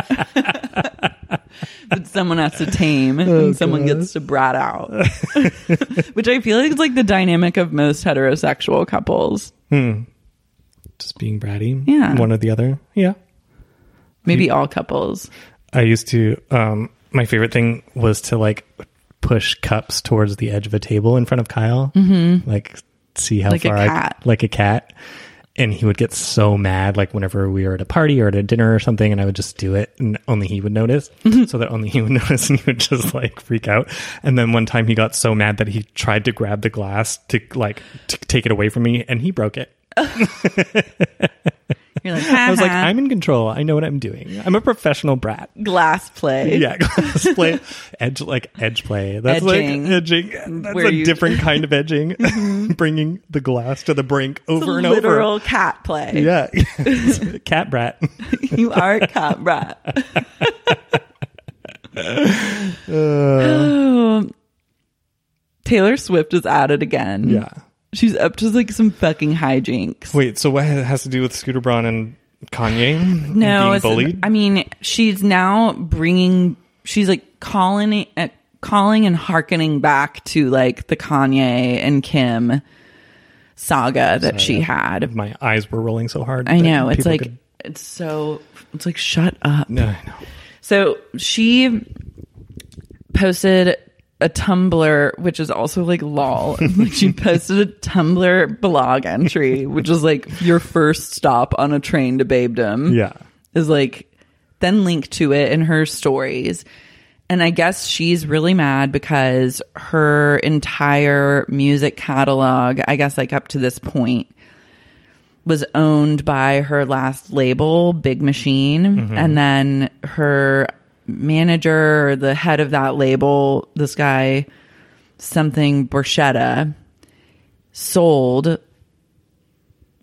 but someone has to tame Oh, and someone gets to brat out. Which I feel like is like the dynamic of most heterosexual couples. just being bratty. Yeah. one or the other. Yeah. Maybe all couples. I used to. Um, my favorite thing was to like push cups towards the edge of a table in front of Kyle, mm-hmm. like see how Like a far I- cat. like a cat. And he would get so mad, like whenever we were at a party or at a dinner or something, and I would just do it, and only he would notice, Mm-hmm. so that only he would notice, and he would just like freak out. And then one time he got so mad that he tried to grab the glass to like to take it away from me, and he broke it. You're like, I was like, I'm in control. I know what I'm doing. I'm a professional brat. glass play. Yeah, glass play, edge like edge play. That's Edging. like edging. That's Where a you- different kind of edging. Bringing the glass to the brink over and literal over. cat play. Yeah, cat brat. you are a cat brat. Uh. Taylor Swift is at it again. Yeah. She's up to like some fucking hijinks. Wait, so what has to do with Scooter Braun and Kanye? no, being bullied. I mean, she's now bringing. She's like calling, uh, calling and hearkening back to like the Kanye and Kim saga that she had. My eyes were rolling so hard. I know. It's like could- it's so. It's like shut up. no, I know. So she posted a Tumblr, which is also like lol. Like, she posted a Tumblr blog entry, which is like your first stop on a train to babedom. Yeah. Is like then link to it in her stories. And I guess she's really mad because her entire music catalog, I guess like up to this point, was owned by her last label, Big Machine. Mm-hmm. And then her manager or the head of that label, this guy, something Borchetta, sold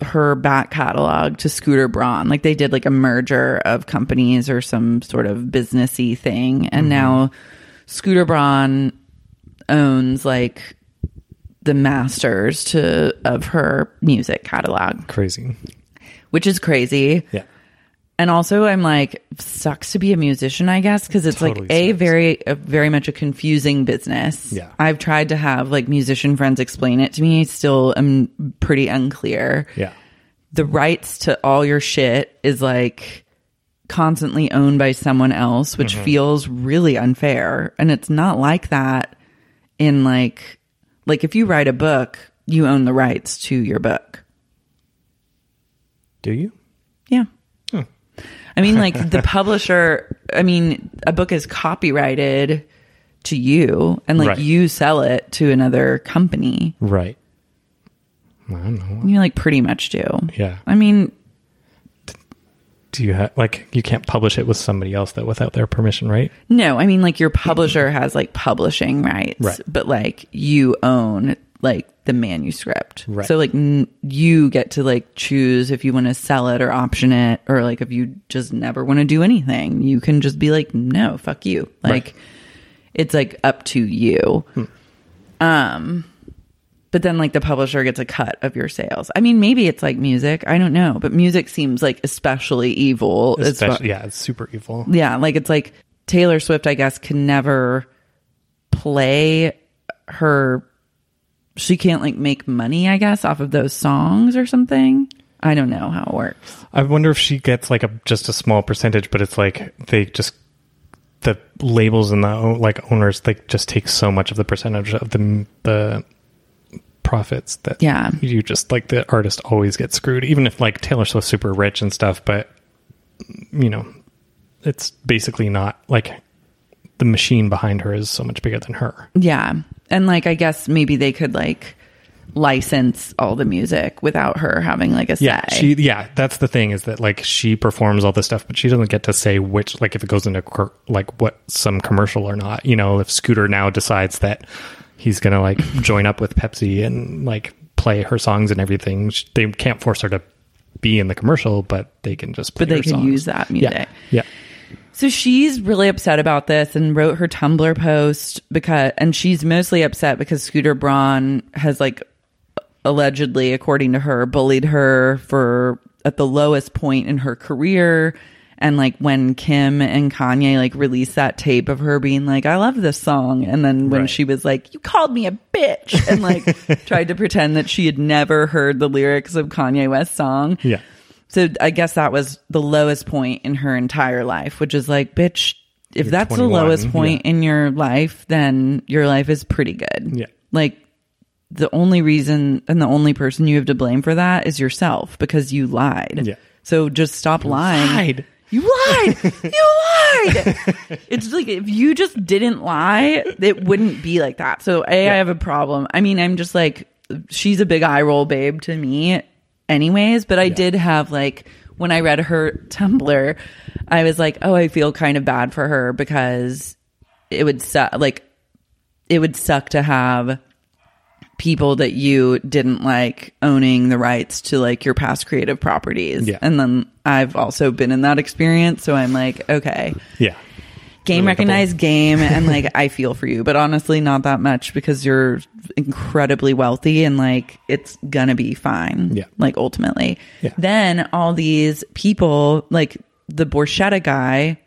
her back catalog to Scooter Braun. Like they did like a merger of companies or some sort of businessy thing. And mm-hmm. now Scooter Braun owns like the masters to of her music catalog, Crazy. which is crazy. Yeah. And also, I'm like, sucks to be a musician, I guess, because it's Totally like a sucks. very, a, very much a confusing business. Yeah. I've tried to have like musician friends explain it to me. Still, I'm pretty unclear. Yeah. The rights to all your shit is like constantly owned by someone else, which Mm-hmm. feels really unfair. And it's not like that in like, like if you write a book, you own the rights to your book. Do you? Yeah. I mean, like the publisher, I mean, a book is copyrighted to you and like Right. you sell it to another company. Right. I don't know. You like pretty much do. Yeah. I mean, Do you have like you can't publish it with somebody else that without their permission, right? no, I mean, like your publisher has like publishing rights, Right. but like you own like the manuscript. Right. So like n- you get to like choose if you want to sell it or option it or like if you just never want to do anything, you can just be like, no, fuck you. Like Right. it's like up to you. Um, but then like the publisher gets a cut of your sales. I mean, maybe it's like music. I don't know, but music seems like especially evil. far- yeah, it's super evil. yeah, like it's like Taylor Swift, I guess, can never play her. She can't like make money, I guess, off of those songs or something. I don't know how it works. I wonder if she gets like a just a small percentage, but it's like they just the labels and the like owners like just take so much of the percentage of the the profits that Yeah. you just like the artist always gets screwed even if like Taylor Swift's super rich and stuff but you know it's basically not like the machine behind her is so much bigger than her Yeah, and like I guess maybe they could like license all the music without her having like a say. Yeah, she yeah, that's the thing is that like she performs all this stuff, but she doesn't get to say which like if it goes into like what some commercial or not. You know, if Scooter now decides that he's gonna like join up with Pepsi and like play her songs and everything, sh- they can't force her to be in the commercial, but they can just But they can songs. use that music. Yeah, yeah, So she's really upset about this and wrote her Tumblr post because, and she's mostly upset because Scooter Braun has like allegedly, according to her, bullied her for at the lowest point in her career. And like when Kim and Kanye like released that tape of her being like, I love this song. And then when Right. she was like, you called me a bitch and like tried to pretend that she had never heard the lyrics of Kanye West's song. yeah. So I guess that was the lowest point in her entire life, which is like, bitch, if You're that's the lowest point yeah. in your life, then your life is pretty good. Yeah. Like the only reason and the only person you have to blame for that is yourself because you lied. Yeah. So just stop lying. lied. You lied. you lied. It's like if you just didn't lie, it wouldn't be like that. So A, I have a problem. I mean, I'm just like she's a big eye roll babe to me anyways, but I did have like when I read her Tumblr, I was like, "Oh, I feel kind of bad for her because it would suck like it would suck to have people that you didn't like owning the rights to like your past creative properties. Yeah. And then I've also been in that experience. So I'm like, okay, Yeah. Game recognized game. And like, I feel for you, but honestly, not that much because you're incredibly wealthy and like it's gonna be fine. Yeah. Like ultimately. Yeah. Then all these people, like the Borchetta guy,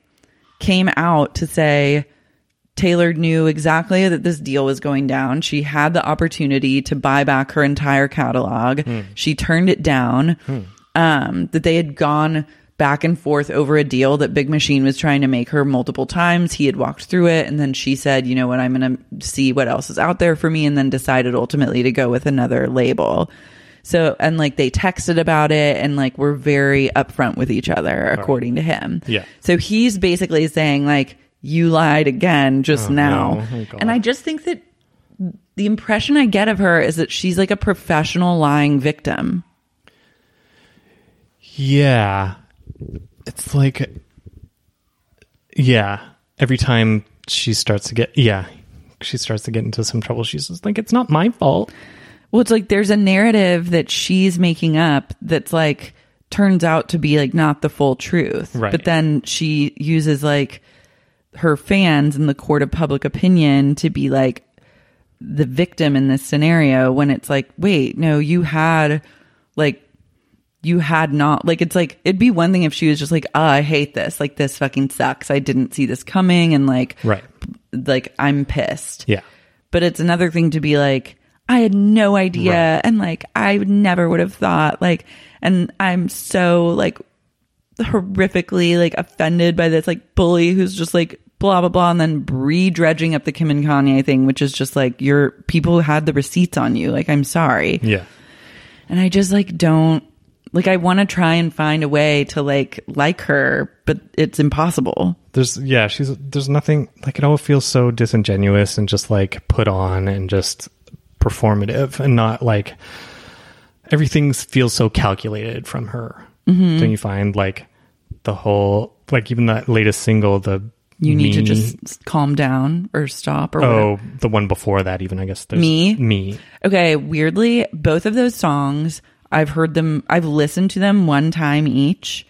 came out to say, Taylor knew exactly that this deal was going down. She had the opportunity to buy back her entire catalog. She turned it down. Um, that they had gone back and forth over a deal that Big Machine was trying to make her multiple times. He had walked through it and then she said, you know what, I'm going to see what else is out there for me and then decided ultimately to go with another label. So, and like they texted about it and like we're very upfront with each other, according to him. Yeah. So he's basically saying like, you lied again just oh, now. no. Oh, and I just think that the impression I get of her is that she's like a professional lying victim. Yeah. It's like yeah, every time she starts to get yeah, she starts to get into some trouble, she's just like it's not my fault. Well, it's like there's a narrative that she's making up that's like turns out to be like not the full truth. Right. But then she uses like her fans in the court of public opinion to be like the victim in this scenario when it's like, wait, no, you had like you had not like it's like it'd be one thing if she was just like, oh, I hate this. Like this fucking sucks. I didn't see this coming and like Right. like I'm pissed. Yeah. But it's another thing to be like, I had no idea. Right. And like, I never would have thought, like, and I'm so like horrifically like offended by this like bully who's just like blah, blah, blah. And then re dredging up the Kim and Kanye thing, which is just like, your people who had the receipts on you. Like, I'm sorry. Yeah. And I just like don't, like, I want to try and find a way to like, like her, but it's impossible. There's yeah, she's there's nothing like it all feels so disingenuous and just like put on and just performative and not like everything feels so calculated from her. Mm-hmm. Don't you find like the whole like even that latest single, the You need to just calm down or stop or whatever. oh the one before that even I guess there's Me? me Okay, weirdly, both of those songs, I've heard them, I've listened to them one time each.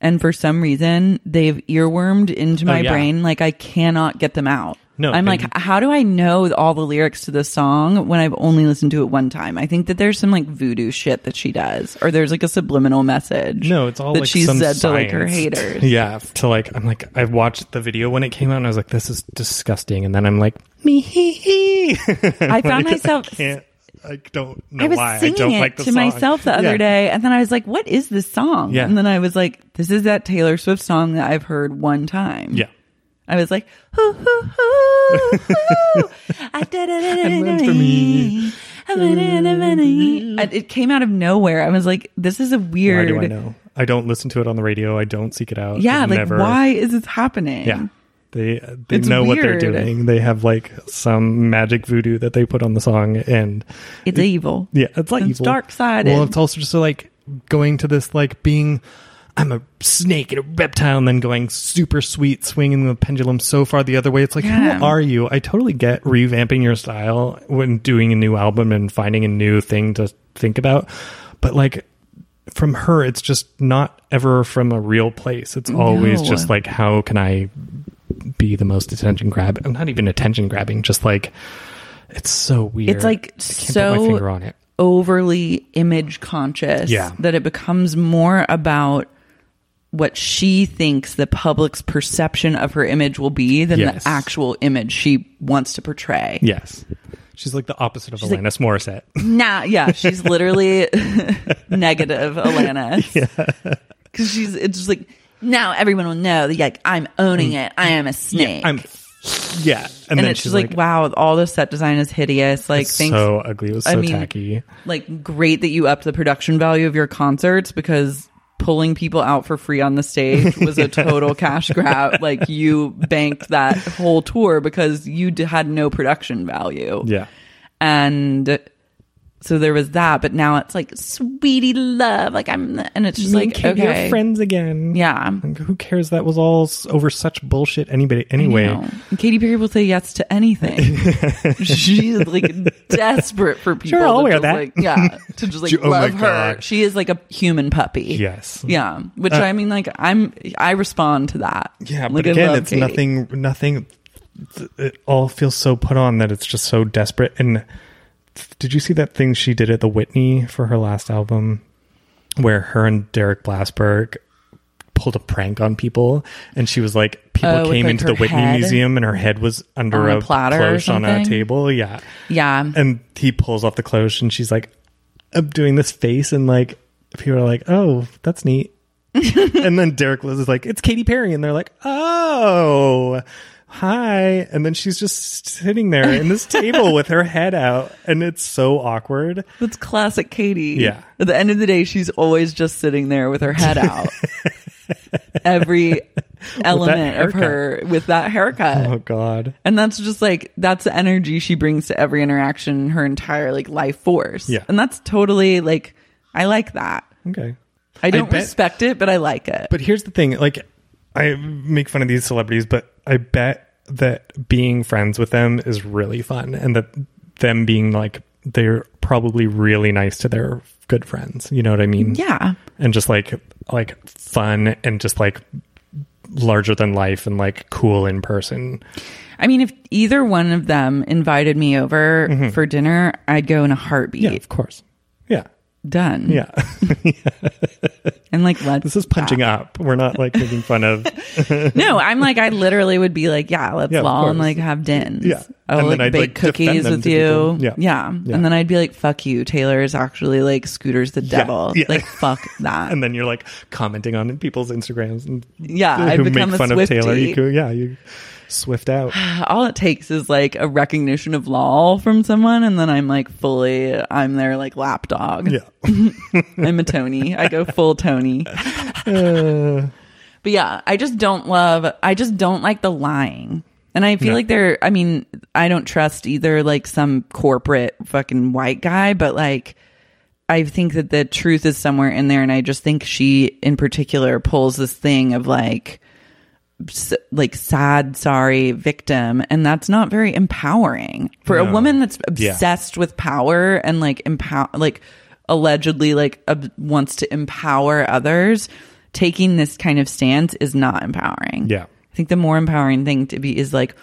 And for some reason, they've earwormed into oh, my Oh, yeah. brain. Like I cannot get them out. No, I'm like, how do I know all the lyrics to this song when I've only listened to it one time? I think that there's some like voodoo shit that she does, or there's like a subliminal message. No, it's all that like she said to like her haters. Yeah, to like I'm like I watched the video when it came out and I was like, this is disgusting, and then I'm like, me hee hee. I found Like, myself I can't. I don't know I was why I singing don't it like the to song. myself the other Yeah. day, and then I was like, "What is this song?" Yeah. And then I was like, "This is that Taylor Swift song that I've heard one time." Yeah, I was like, "Hoo hoo hoo, hoo. I did it, And then for me. And It came out of nowhere. I was like, "This is a why weird." do I know? I don't listen to it on the radio. I don't seek it out. Yeah, I've like never, why is this happening? Yeah, they they It's know what they're doing. They have like some magic voodoo that they put on the song, and it's evil. Yeah, it's like It's evil. dark side. Well, it's also just like going to this like being I'm a snake and a reptile, and then going super sweet, swinging the pendulum so far the other way. It's like, Yeah. who are you? I totally get revamping your style when doing a new album and finding a new thing to think about, but like from her, it's just not ever from a real place. It's always No. just like, how can I be the most attention grab? Not even attention grabbing, just like it's so weird. It's like so put my finger on it. overly image conscious Yeah. that it becomes more about what she thinks the public's perception of her image will be than Yes. the actual image she wants to portray. Yes. She's like the opposite of like- Alanis Morissette. Nah, yeah, she's literally negative Alanis. Yeah. Cause she's, it's just like, now everyone will know that like, I'm owning mm. it. I am a snake. I'm yeah. And, and then it's she's just like, wow, all the set design is hideous. Like, thanks. so ugly. It was so I mean, tacky. like great that you upped the production value of your concerts because pulling people out for free on the stage was a total cash grab. Like you banked that whole tour because you d- had no production value. Yeah. And so there was that, but now it's like sweetie love. Like I'm, and it's just Me like, and Katy are okay. friends again. Yeah. Like, who cares? That was all over such bullshit. Anybody, anyway. You know, and Katy Perry will say yes to anything. She's like desperate for people. Sure, I'll to wear just, that. Like, yeah, to just like Oh love her. God. She is like a human puppy. Yes. Yeah, which Uh, I mean, like I'm, I respond to that. Yeah, Like, but again, it's Katy. nothing. Nothing. It all feels so put on that it's just so desperate. And did you see that thing she did at the Whitney for her last album, where her and Derek Blasberg pulled a prank on people, and she was like, oh, people Oh, came like, into the Whitney head Museum, and her head was under on a a, platter cloche on a table. Yeah, Yeah, and he pulls off the cloche, and she's like, I'm doing this face, and like people are like, oh, that's neat. and then Derek was like, it's Katy Perry, and they're like, oh, hi. And then she's just sitting there in this table with her head out, and it's so awkward. that's classic Katy. Yeah. At the end of the day, she's always just sitting there with her head out. Every element of her with that haircut. Oh God, And that's just like that's the energy she brings to every interaction, her entire like life force. Yeah. And that's totally like I like that. okay. I don't bet- respect it, but I like it. But here's the thing: like, I make fun of these celebrities, but I bet that being friends with them is really fun, and that them being like they're probably really nice to their good friends. You know what I mean? Yeah. And just like like fun and just like larger than life and like cool in person. I mean, if either one of them invited me over for dinner, I'd go in a heartbeat. Mm-hmm. Yeah, of course. Yeah. Done. Yeah. And like, let's. this is punching up. We're not like making fun of No, I'm like, I literally would be like, yeah, let's Yeah, lol and like have dins. Yeah. I'll And like then I'd, bake like, cookies with you. Yeah. yeah. Yeah. And then I'd be like, fuck you. Taylor is actually like Scooter's the devil. yeah. Like, fuck that. and then you're like commenting on people's Instagrams and Yeah, I've who become make a fun of Taylor. You yeah, you swift out. all it takes is like a recognition of law from someone and then I'm like fully I'm their like lapdog. Yeah. I'm a Tony. I go full Tony. Uh, But yeah, I just don't love I just don't like the lying. And I feel No. like they're I mean, I don't trust either like some corporate fucking white guy, but like I think that the truth is somewhere in there and I just think she in particular pulls this thing of like like sad sorry victim and that's not very empowering for a woman that's Yeah. obsessed with power and like empower like allegedly like ob- wants to empower others taking this kind of stance is not empowering Yeah. i think the more empowering thing to be is like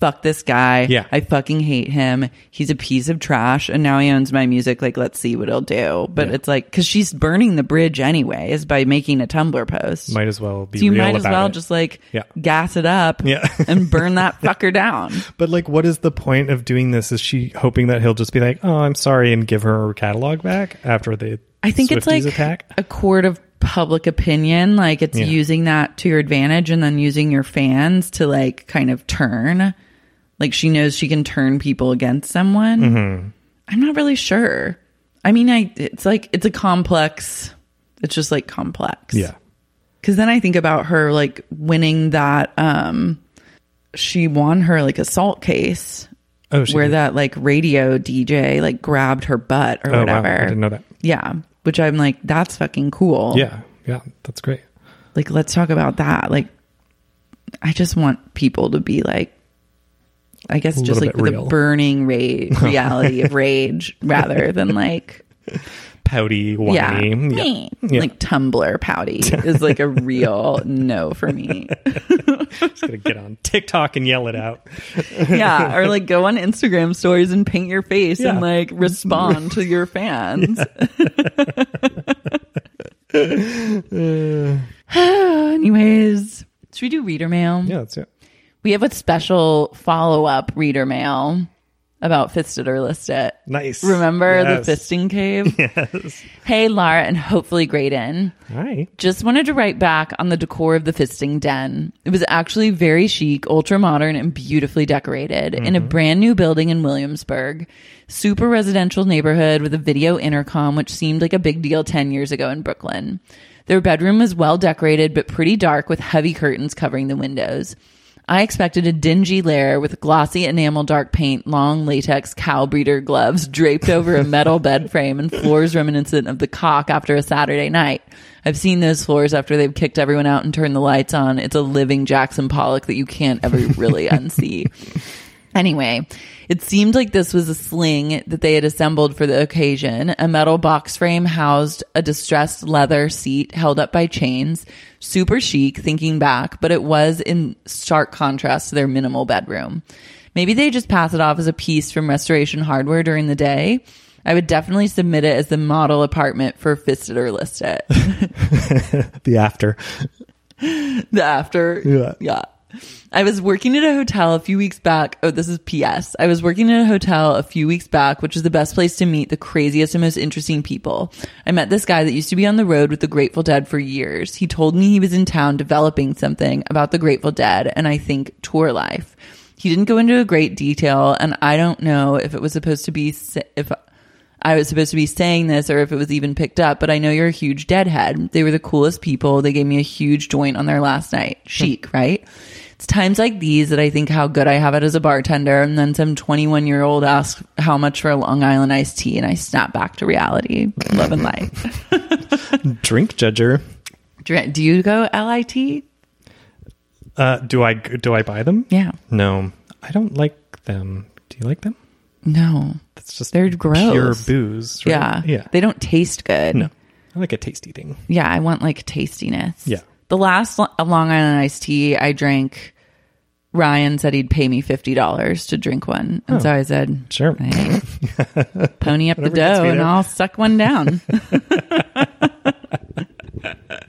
fuck this guy Yeah. i fucking hate him he's a piece of trash and now he owns my music like let's see what he'll do but Yeah. it's like because she's burning the bridge anyways by making a tumblr post might as well be so you might as well it. just like Yeah. gas it up Yeah. and burn that fucker down. But like, what is the point of doing this? Is she hoping that he'll just be like, "Oh, I'm sorry," and give her catalog back after the I think it's like attack? a court of public opinion. Like it's Yeah. using that to your advantage and then using your fans to like kind of turn. Like she knows she can turn people against someone. Mm-hmm. I'm not really sure. I mean, I it's like it's a complex. It's just like complex. Yeah, Because then I think about her like winning that. um She won her like assault case Oh, where did? that like radio DJ like grabbed her butt or Oh, wow. whatever. I didn't know that. Yeah, which I'm like, that's fucking cool. yeah, yeah. That's great. like let's talk about that. Like, I just want people to be like, I guess just like the real. burning rage reality of rage rather than like Pouty, yeah, whiny. me. Yeah. like Tumblr pouty is like a real no for me. Just gonna get on TikTok and yell it out. yeah, or like go on Instagram stories and paint your face Yeah. and like respond to your fans. Anyways, should we do reader mail? Yeah, that's it. We have a special follow up reader mail about Fisted or Listed. Nice. Remember Yes. the fisting cave? Yes. Hey, Lara, and hopefully Graydon. Hi. Just wanted to write back on the decor of the fisting den. It was actually very chic, ultra modern, and beautifully decorated in a mm-hmm. brand new building in Williamsburg. Super residential neighborhood with a video intercom, which seemed like a big deal 10 years ago in Brooklyn. Their bedroom was well decorated, but pretty dark with heavy curtains covering the windows. I expected a dingy lair with glossy enamel dark paint, long latex cow breeder gloves draped over a metal bed frame and floors reminiscent of the cock after a Saturday night. I've seen those floors after they've kicked everyone out and turned the lights on. It's a living Jackson Pollock that you can't ever really unsee. Anyway, it seemed like this was a sling that they had assembled for the occasion. A metal box frame housed a distressed leather seat held up by chains. Super chic, thinking back, but it was in stark contrast to their minimal bedroom. Maybe they just pass it off as a piece from Restoration Hardware during the day. I would definitely submit it as the model apartment for Fisted or Listed. The after. the after. Yeah. Yeah. I was working at a hotel a few weeks back. Oh, this is PS. I was working at a hotel a few weeks back, which is the best place to meet the craziest and most interesting people. I met this guy that used to be on the road with the Grateful Dead for years. He told me he was in town developing something about the Grateful Dead and I think tour life. He didn't go into a great detail and I don't know if it was supposed to be, if I was supposed to be saying this or if it was even picked up, but I know you're a huge deadhead. They were the coolest people. They gave me a huge joint on their last night. Chic, right? It's times like these that I think how good I have it as a bartender. And then some 21 year old asks how much for a Long Island iced tea. And I snap back to reality. Love and life. Drink judger. Do you go LIT? Uh, do I do I buy them? Yeah. No, I don't like them. Do you like them? No. That's just They're gross. pure booze. right? Yeah. yeah. They don't taste good. no, I like a tasty thing. Yeah, I want like tastiness. Yeah. The last Long Island iced tea I drank, Ryan said he'd pay me fifty dollars to drink one, and so I said, Sure. "Hey, pony up the dough, and there." I'll suck one down."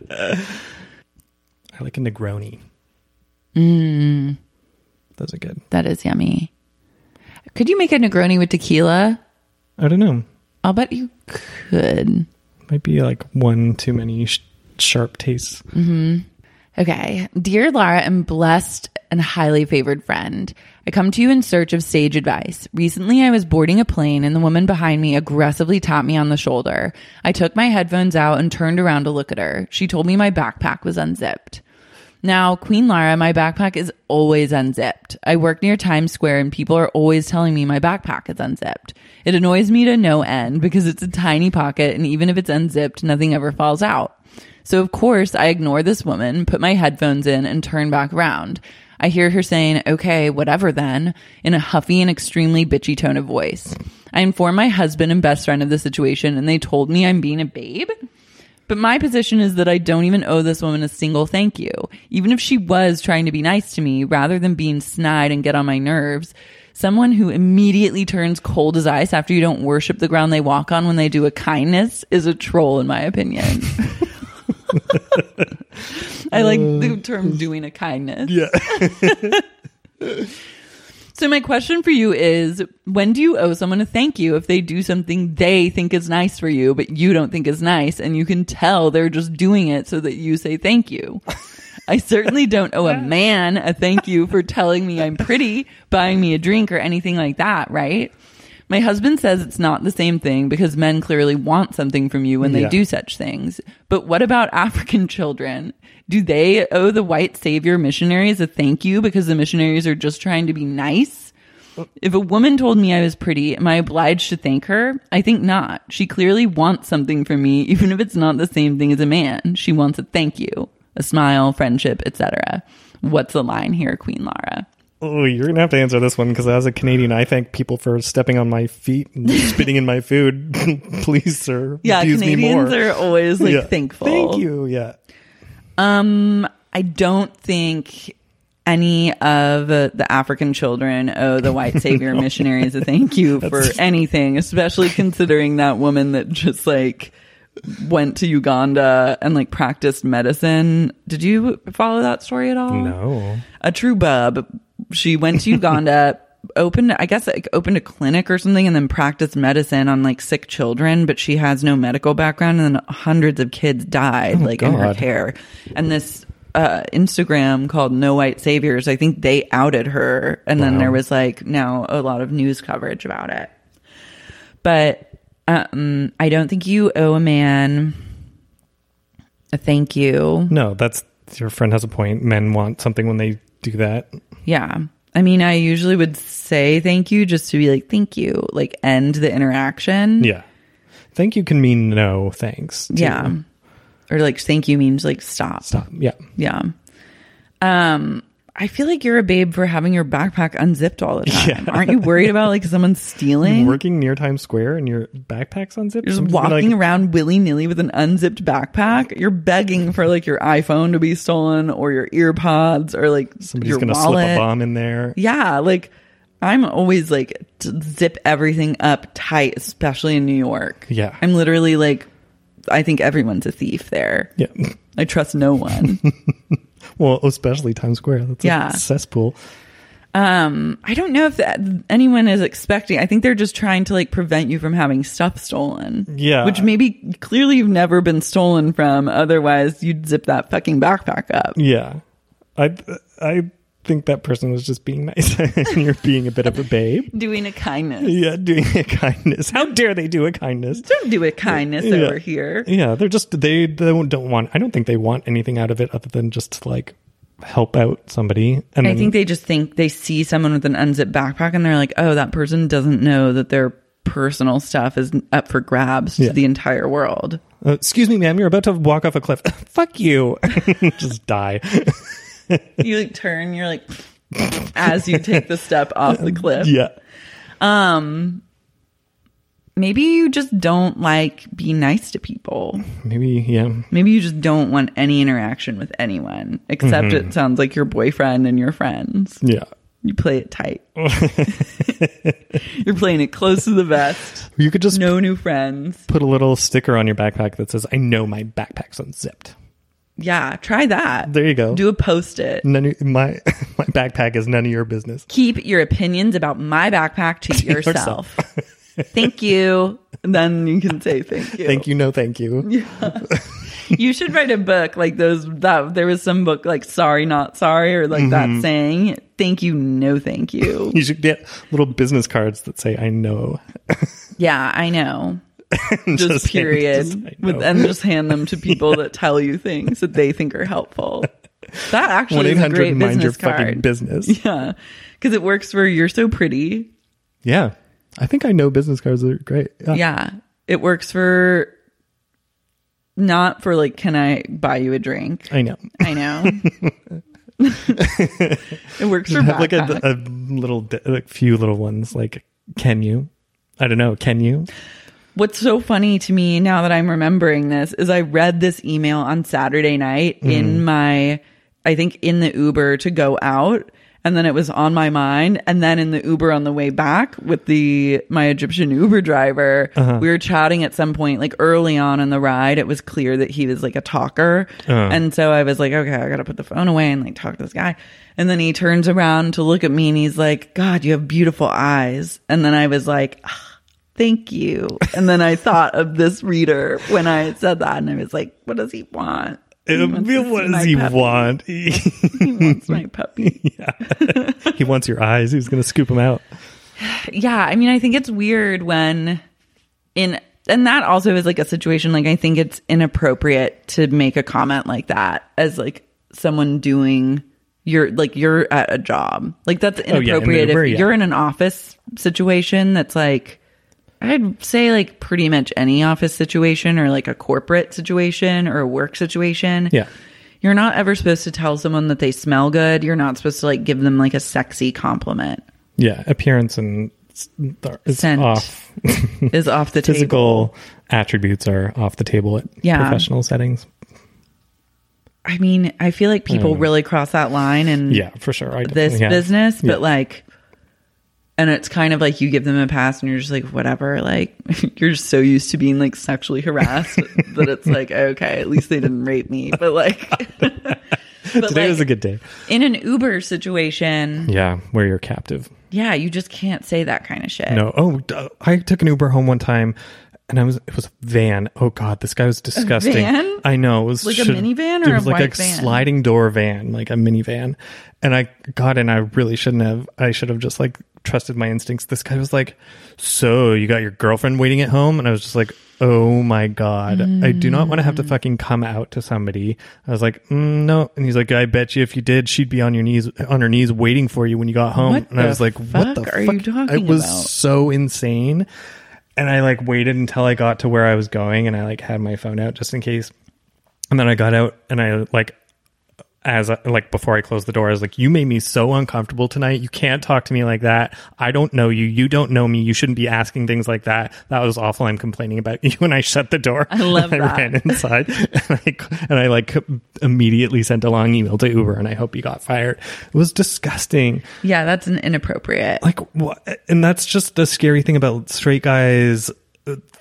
I like a Negroni. Mm. Those are good. that is yummy. Could you make a Negroni with tequila? I don't know. I'll bet you could. Might be like one too many sh- sharp tastes. Mm-hmm. Okay. Dear Lara and blessed and highly favored friend, I come to you in search of sage advice. Recently, I was boarding a plane and the woman behind me aggressively tapped me on the shoulder. I took my headphones out and turned around to look at her. She told me my backpack was unzipped. Now, Queen Lara, my backpack is always unzipped. I work near Times Square and people are always telling me my backpack is unzipped. It annoys me to no end because it's a tiny pocket and even if it's unzipped, nothing ever falls out. So of course I ignore this woman, put my headphones in and turn back around. I hear her saying, okay, whatever then, in a huffy and extremely bitchy tone of voice. I inform my husband and best friend of the situation and they told me I'm being a babe. But my position is that I don't even owe this woman a single thank you. Even if she was trying to be nice to me, rather than being snide and get on my nerves, someone who immediately turns cold as ice after you don't worship the ground they walk on when they do a kindness is a troll, in my opinion. I like the uh, term doing a kindness. Yeah. So my question for you is when do you owe someone a thank you if they do something they think is nice for you but you don't think is nice and you can tell they're just doing it so that you say thank you. I certainly don't owe a man a thank you for telling me I'm pretty, buying me a drink or anything like that, right? My husband says it's not the same thing because men clearly want something from you when they Yeah. do such things. But what about African children? Do they owe the white savior missionaries a thank you because the missionaries are just trying to be nice? If a woman told me I was pretty, am I obliged to thank her? I think not. She clearly wants something from me, even if it's not the same thing as a man. She wants a thank you, a smile, friendship, etc. What's the line here, Queen Lara? Oh, you're gonna have to answer this one because as a Canadian, I thank people for stepping on my feet and spitting in my food. Please, sir. Yeah, abuse me Canadians more. are always like Yeah. thankful. Thank you. Yeah. Um, I don't think any of the African children owe the white savior missionaries a thank you for anything, especially considering that woman that just like went to Uganda and like practiced medicine. Did you follow that story at all? No. a true bub. She went to Uganda, opened, I guess, like opened a clinic or something, and then practiced medicine on like sick children. But she has no medical background, and then hundreds of kids died like in her care. And this uh, Instagram called No White Saviors, I think they outed her, and then there was like now a lot of news coverage about it. But um, I don't think you owe a man a thank you. No, that's your friend has a point. Men want something when they do that. Yeah. I mean, I usually would say thank you just to be like, thank you, like end the interaction. Yeah. Thank you can mean no thanks. too. Yeah. Or like, thank you means like, stop. Stop. Yeah. Yeah. Um, I feel like you're a babe for having your backpack unzipped all the time. Yeah. Aren't you worried about like someone stealing? Working near Times Square and your backpack's unzipped. You're just walking like, around willy nilly with an unzipped backpack. You're begging for like your iPhone to be stolen or your earpods or like Somebody's your gonna wallet. slip a bomb in there. Yeah, like I'm always like zip everything up tight, especially in New York. Yeah. I'm literally like, I think everyone's a thief there. Yeah. I trust no one. Well, especially Times Square. That's Yeah. a cesspool. um, I don't know if that, anyone is expecting. I think they're just trying to like prevent you from having stuff stolen. Yeah. which maybe clearly you've never been stolen from. Otherwise, you'd zip that fucking backpack up. Yeah. I I think that person was just being nice and you're being a bit of a babe. Doing a kindness. Yeah, doing a kindness. How dare they do a kindness? Don't do a kindness Yeah. over here. Yeah, they're just they, they don't want. I don't think they want anything out of it other than just like help out somebody. And I then- think they just think they see someone with an unzipped backpack and they're like, oh, that person doesn't know that their personal stuff is up for grabs Yeah. to the entire world. Uh, excuse me, ma'am, you're about to walk off a cliff. Fuck you. just die. You like turn, you're like, as you take the step off the cliff. yeah. Um Maybe you just don't like be nice to people. Maybe, yeah. Maybe you just don't want any interaction with anyone, except Mm-hmm. it sounds like your boyfriend and your friends. Yeah. You play it tight. You're playing it close to the vest. You could just No new friends. put a little sticker on your backpack that says, I know my backpack's unzipped. Yeah, try that. There you go. Do a post it. None of, my my backpack is none of your business. Keep your opinions about my backpack to yourself. thank you. Then you can say thank you. Thank you, no thank you. You should write a book like those that there was some book like sorry not sorry or like Mm-hmm. that saying thank you no thank you. You should get little business cards that say I know. yeah, I know. Just, Just hand- period. just, With, and just hand them to people that tell you things that they think are helpful. That actually One is a great mind your business card. fucking business. Yeah, because it works for you're so pretty. Yeah. I think I know business cards are great. Yeah. Yeah, it works for not for like can I buy you a drink? I know. I know. it works for Have like a, a little, like few little ones. Like, can you? I don't know. Can you? What's so funny to me now that I'm remembering this is I read this email on Saturday night Mm-hmm. in my, I think in the Uber to go out. And then it was on my mind. And then in the Uber on the way back with the, my Egyptian Uber driver, Uh-huh. we were chatting at some point, like early on in the ride. It was clear that he was like a talker. Uh-huh. And so I was like, okay, I got to put the phone away and like talk to this guy. And then he turns around to look at me and he's like, God, you have beautiful eyes. And then I was like, "Ah, thank you. And then I thought of this reader when I said that, and I was like, what does he want? He what does he puppy. want? He wants my puppy. Yeah. he wants your eyes. He's going to scoop them out. yeah, I mean, I think it's weird when in and that also is like a situation like I think it's inappropriate to make a comment like that as like someone doing you're like you're at a job. Like that's Oh, yeah, inappropriate if yeah. you're in an office situation that's like I'd say like pretty much any office situation or like a corporate situation or a work situation. Yeah. You're not ever supposed to tell someone that they smell good. You're not supposed to like give them like a sexy compliment. Yeah. Appearance and it's Scent. off. Is off the table. Physical attributes are off the table at Yeah. professional settings. I mean, I feel like people um, really cross that line in Yeah, for sure. I this have. business, but Yeah. like, and it's kind of like you give them a pass and you're just like, whatever. Like, you're just so used to being like sexually harassed that it's like, okay, at least they didn't rape me. But like, but Today like, was a good day. in an Uber situation, Yeah, where you're captive. yeah, you just can't say that kind of shit. No. Oh, i took an Uber home one time, and I was it was a van. Oh God, this guy was disgusting. van? I know it was Like a minivan or it was a like white a van? sliding door van, like a minivan. And I got in. I really shouldn't have. I should have just like trusted my instincts. This guy was like, "So you got your girlfriend waiting at home?" And I was just like. Oh my god! I do not want to have Mm. to fucking come out to somebody. I was like, mm, no, and he's like, I bet you if you did, she'd be on your knees, on her knees, waiting for you when you got home. What and I was like, what the fuck are you fuck? talking It was about? so insane. And I like waited until I got to where I was going and I like had my phone out just in case. And then I got out and I like as I, like before I closed the door, I was like, "You made me so uncomfortable tonight. You can't talk to me like that. I don't know you. You don't know me. You shouldn't be asking things like that. That was awful. I'm complaining about you." And I shut the door. I love and I that. ran inside and I and I like immediately sent a long email to Uber and I hope you got fired. It was disgusting Yeah, that's an inappropriate. like what and that's just the scary thing about straight guys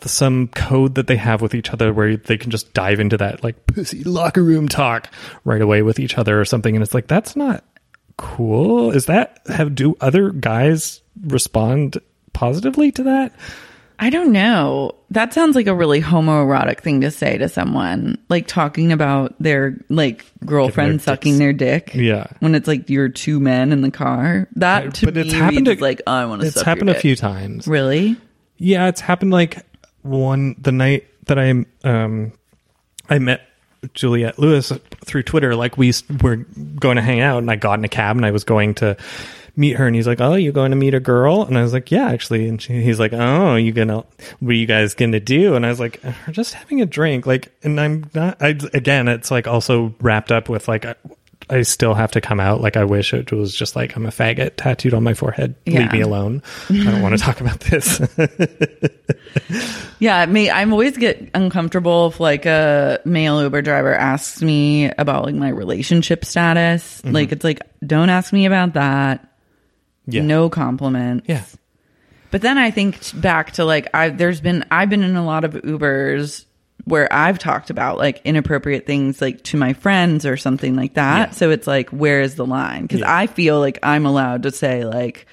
some code that they have with each other where they can just dive into that like pussy locker room talk right away with each other or something and it's like that's not cool is that have do other guys respond positively to that I don't know. That sounds like a really homoerotic thing to say to someone, like talking about their like girlfriend dicks. sucking their dick. Yeah. when it's like you're two men in the car. That to but me it's happened to- like I want to. it's happened a few times Really? Yeah, it's happened like one the night that I um I met Juliette Lewis through Twitter. Like we were going to hang out, and I got in a cab, and I was going to meet her, and he's like, "Oh, you going to meet a girl?" And I was like, "Yeah, actually." And she, he's like, "Oh, you gonna what are you guys gonna do?" And I was like, "We're just having a drink." Like, and I'm not. I again, it's like also wrapped up with like. I still have to come out. Like I wish it was just like I'm a faggot tattooed on my forehead. Yeah. Leave me alone. I don't want to talk about this. Yeah, me. I'm always get uncomfortable if like a male Uber driver asks me about like my relationship status. Mm-hmm. Like it's like, don't ask me about that. yeah. No compliments. Yeah. But then I think back to like I there's been I've been in a lot of Ubers where I've talked about like inappropriate things like to my friends or something like that. Yeah. So it's like where is the line? Cuz Yeah. I feel like I'm allowed to say like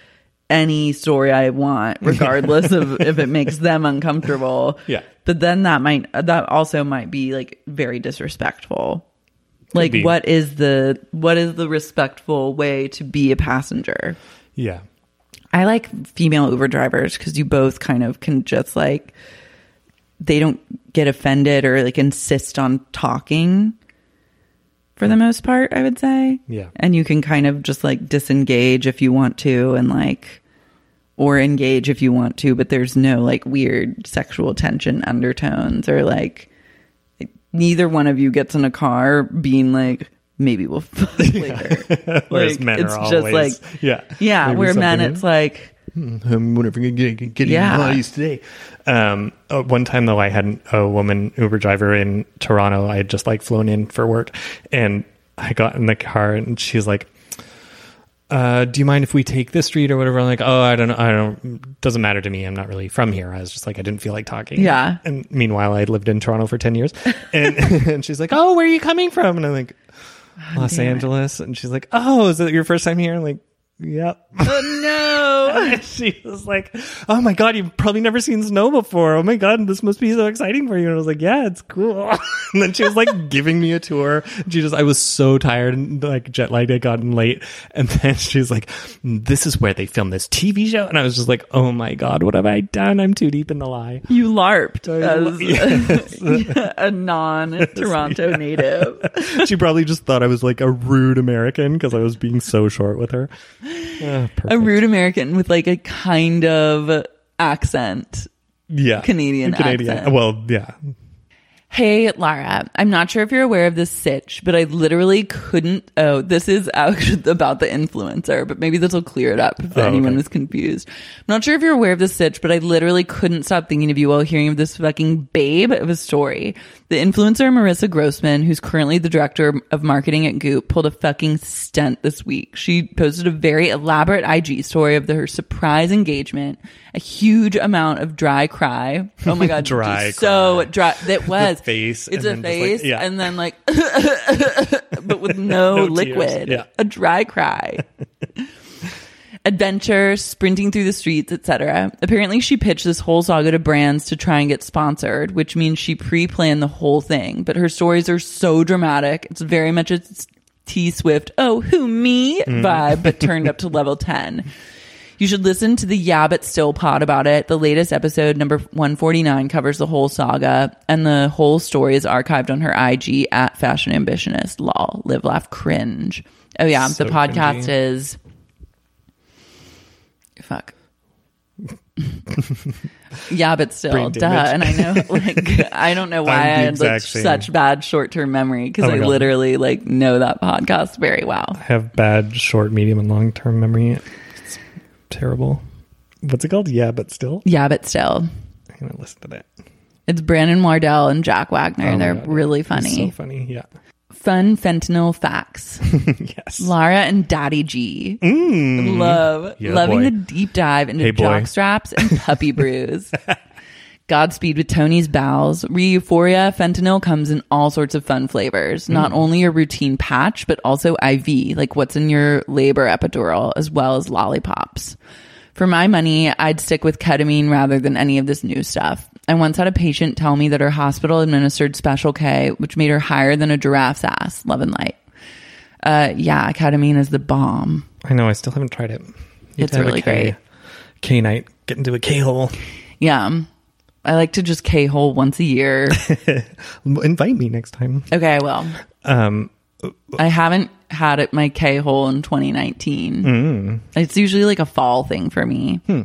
any story I want regardless of if it makes them uncomfortable. Yeah. But then that might that also might be like very disrespectful. Like be. what is the what is the respectful way to be a passenger? Yeah. I like female Uber drivers because you both kind of can just like they don't get offended or like insist on talking for the most part, I would say. Yeah. And you can kind of just like disengage if you want to and like or engage if you want to, but there's no like weird sexual tension undertones or like neither one of you gets in a car being like maybe we'll fuck later. Whereas Like, men it's are just always, like yeah, yeah, Maybe where men it's like I'm whenever gonna get, get Yeah. bodies today. Um, uh, one time though, I had a woman Uber driver in Toronto. I had just like flown in for work, and I got in the car, and she's like, uh, "Do you mind if we take this street or whatever?" I'm like, "Oh, I don't know. I don't. Doesn't matter to me. I'm not really from here." I was just like, I didn't feel like talking. Yeah. And meanwhile, I'd lived in Toronto for ten years, and and she's like, "Oh, where are you coming from?" And I'm like, Los damn it. Angeles, and she's like, "Oh, is it your first time here?" I'm like, "Yep." oh no. She was like, "Oh my god, you've probably never seen snow before. Oh my god, this must be so exciting for you." And I was like, "Yeah, it's cool." and then she was like giving me a tour. She just, I was so tired and like jet lagged. I gotten late, and then she's like, "This is where they film this TV show." And I was just like, "Oh my god, what have I done? I'm too deep in the lie." You LARPed as a non Toronto native. she probably just thought I was like a rude American because I was being so short with her. Ah, A rude American with like a kind of accent. yeah, Canadian accent. Well, yeah, Hey, Lara, I'm not sure if you're aware of this sitch, but I literally couldn't. Oh, this is about the influencer, but maybe this will clear it up if Oh, anyone okay. is confused. I'm not sure if you're aware of this sitch, but I literally couldn't stop thinking of you while hearing of this fucking babe of a story. The influencer Marissa Grossman, who's currently the director of marketing at Goop, pulled a fucking stunt this week. She posted a very elaborate IG story of the, her surprise engagement, a huge amount of dry cry. Oh my god, Dry so dry. That was face It's a just like- face, yeah. and then like, but with no, No liquid. yeah. A dry cry. Adventure, sprinting through the streets, etc. Apparently, she pitched this whole saga to brands to try and get sponsored, which means she pre-planned the whole thing. But her stories are so dramatic; it's very much a T Swift, oh who me Mm. vibe, but turned up to level ten. You should listen to the Yeah But Still pod about it. The latest episode, number 149, covers the whole saga, and the whole story is archived on her IG at Fashion Ambitionist. Lol. Live, laugh, cringe. Oh, yeah. So the podcast cringy. is. Fuck. yeah, but still, duh. And I know, like, I don't know why I had like same. such bad short term memory because Oh I God. literally like know that podcast very well. I have bad short, medium, and long term memory. It's terrible. What's it called? Yeah, but still, Yeah, but still. I'm gonna listen to that. It's Brandon Wardell and Jack Wagner, Oh and they're God. really It's funny. so funny. Yeah. Fun fentanyl facts. yes. Lara and Daddy G. Love. Mm. Yeah, loving boy. the deep dive into Hey, jock straps and puppy brews. Godspeed with Tony's bowels. Re-euphoria fentanyl comes in all sorts of fun flavors. Not Mm. only a routine patch, but also IV, like what's in your labor epidural, as well as lollipops. For my money, I'd stick with ketamine rather than any of this new stuff. I once had a patient tell me that her hospital administered Special K, which made her higher than a giraffe's ass. Love and light. Uh, yeah, ketamine is the bomb. I know. I still haven't tried it. Need It's a really K- great. K night. Get into a K hole. Yeah. I like to just K hole once a year. Invite me next time. Okay, I will. Um, I haven't had it my K hole in 2019. Mm. It's usually like a fall thing for me. Hmm.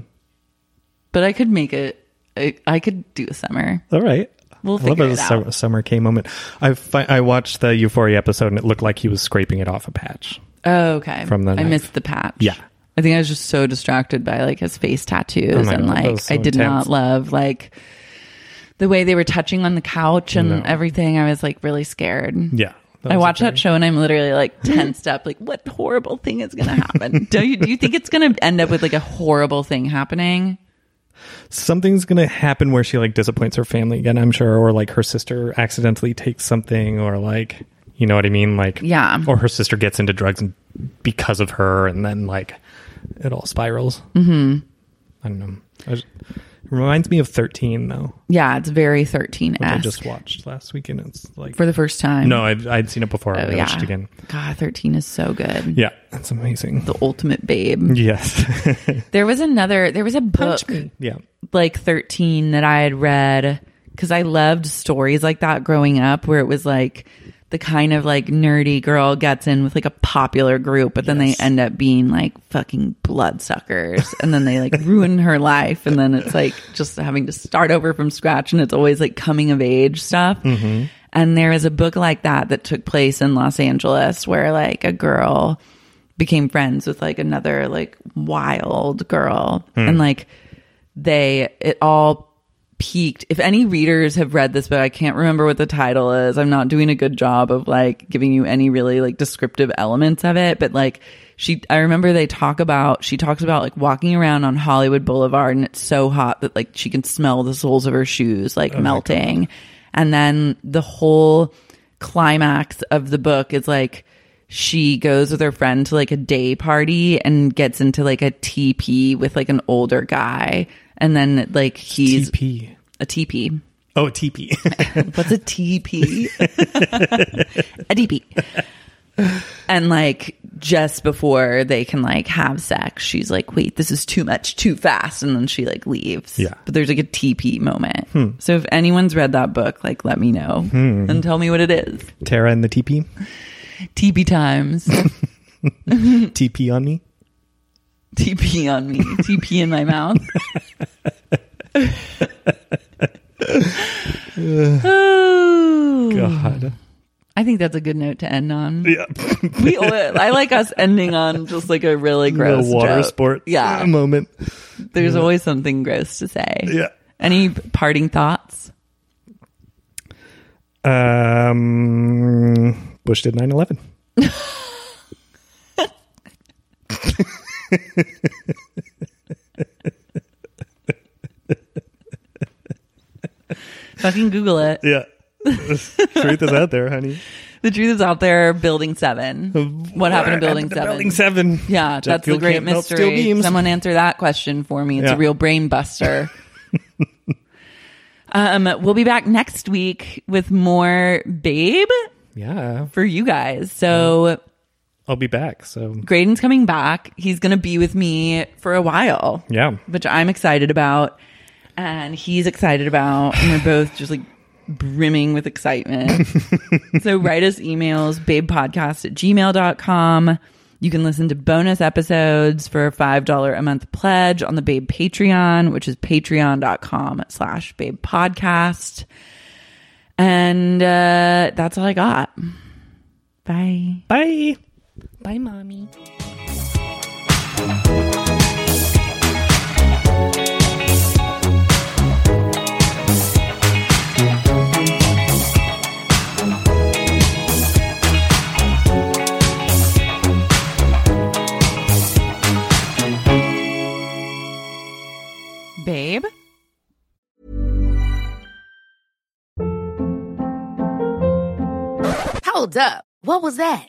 But I could make it. I, I could do a summer. all right. We'll I love a it summer, out. summer K moment. I fi- I watched the Euphoria episode and it looked like he was scraping it off a patch. Oh, okay. From the I knife. missed the patch. Yeah. I think I was just so distracted by like his face tattoos Oh and God, like so I did intense. not love like the way they were touching on the couch and No. everything. I was like really scared. Yeah. I watched that show and I'm literally like tensed up. Like, what horrible thing is going to happen? do you do you think it's going to end up with like a horrible thing happening? Something's gonna happen where she like disappoints her family again. I'm sure, or like her sister accidentally takes something, or like you know what I mean, like Yeah. or her sister gets into drugs because of her, and then like it all spirals. Mm-hmm. I don't know. I just, it reminds me of 13 though, Yeah, it's very 13 I just watched last weekend. It's like for the first time. no, I'd, I'd seen it before. I oh, watched yeah. it again. God, 13 is so good. Yeah, that's amazing. The ultimate babe. yes. There was another, there was a book yeah. like 13 that I had read because I loved stories like that growing up where it was like the kind of like nerdy girl gets in with like a popular group, but then they end up being like fucking bloodsuckers and then they like ruin her life. And then it's like just having to start over from scratch. And it's always like coming of age stuff. Mm-hmm. And there is a book like that that took place in Los Angeles where like a girl became friends with like another like wild girl hmm. and like they it all peaked. If any readers have read this book i can't remember what the title is. I'm not doing a good job of like giving you any really like descriptive elements of it but like she i remember they talk about she talks about like walking around on hollywood boulevard and it's so hot that like she can smell the soles of her shoes like oh melting. and then the whole climax of the book is like she goes with her friend to like a day party and gets into like a TP with like an older guy. And then like he's TP. a TP. Oh, a TP. What's a TP? a TP. And like just before they can like have sex, she's like, wait, this is too much, too fast. And then she like leaves. Yeah. But there's like a TP moment. Hmm. So if anyone's read that book, like let me know hmm. and tell me what it is. Tara and the TP. TP times. TP on me. TP on me. TP in my mouth. oh, God. I think that's a good note to end on. Yeah. We, I like us ending on just like a really gross water joke. sport Yeah, moment. there's always something gross to say. Yeah. Any parting thoughts? Um, Bush did 9 11. Fucking Google it. Yeah. The truth is out there, honey. The truth is out there. Building seven. What happened to Building Seven? Building 7. Yeah, Jet that's the great can't melt steel mystery. Someone answer that question for me. It's Yeah. a real brain buster. um, we'll be back next week with more Babe Yeah. for you guys. So I'll be back. So, Graydon's coming back. He's going to be with me for a while. yeah. which I'm excited about, and he's excited about, and we're both just like brimming with excitement. so write us emails, babepodcast at gmail.com. You can listen to bonus episodes for a $5 a month pledge on the Babe Patreon, which is patreon.com slash babe podcast. And uh, that's all I got. Bye. Bye. Bye, mommy. Babe? Hold up. What was that?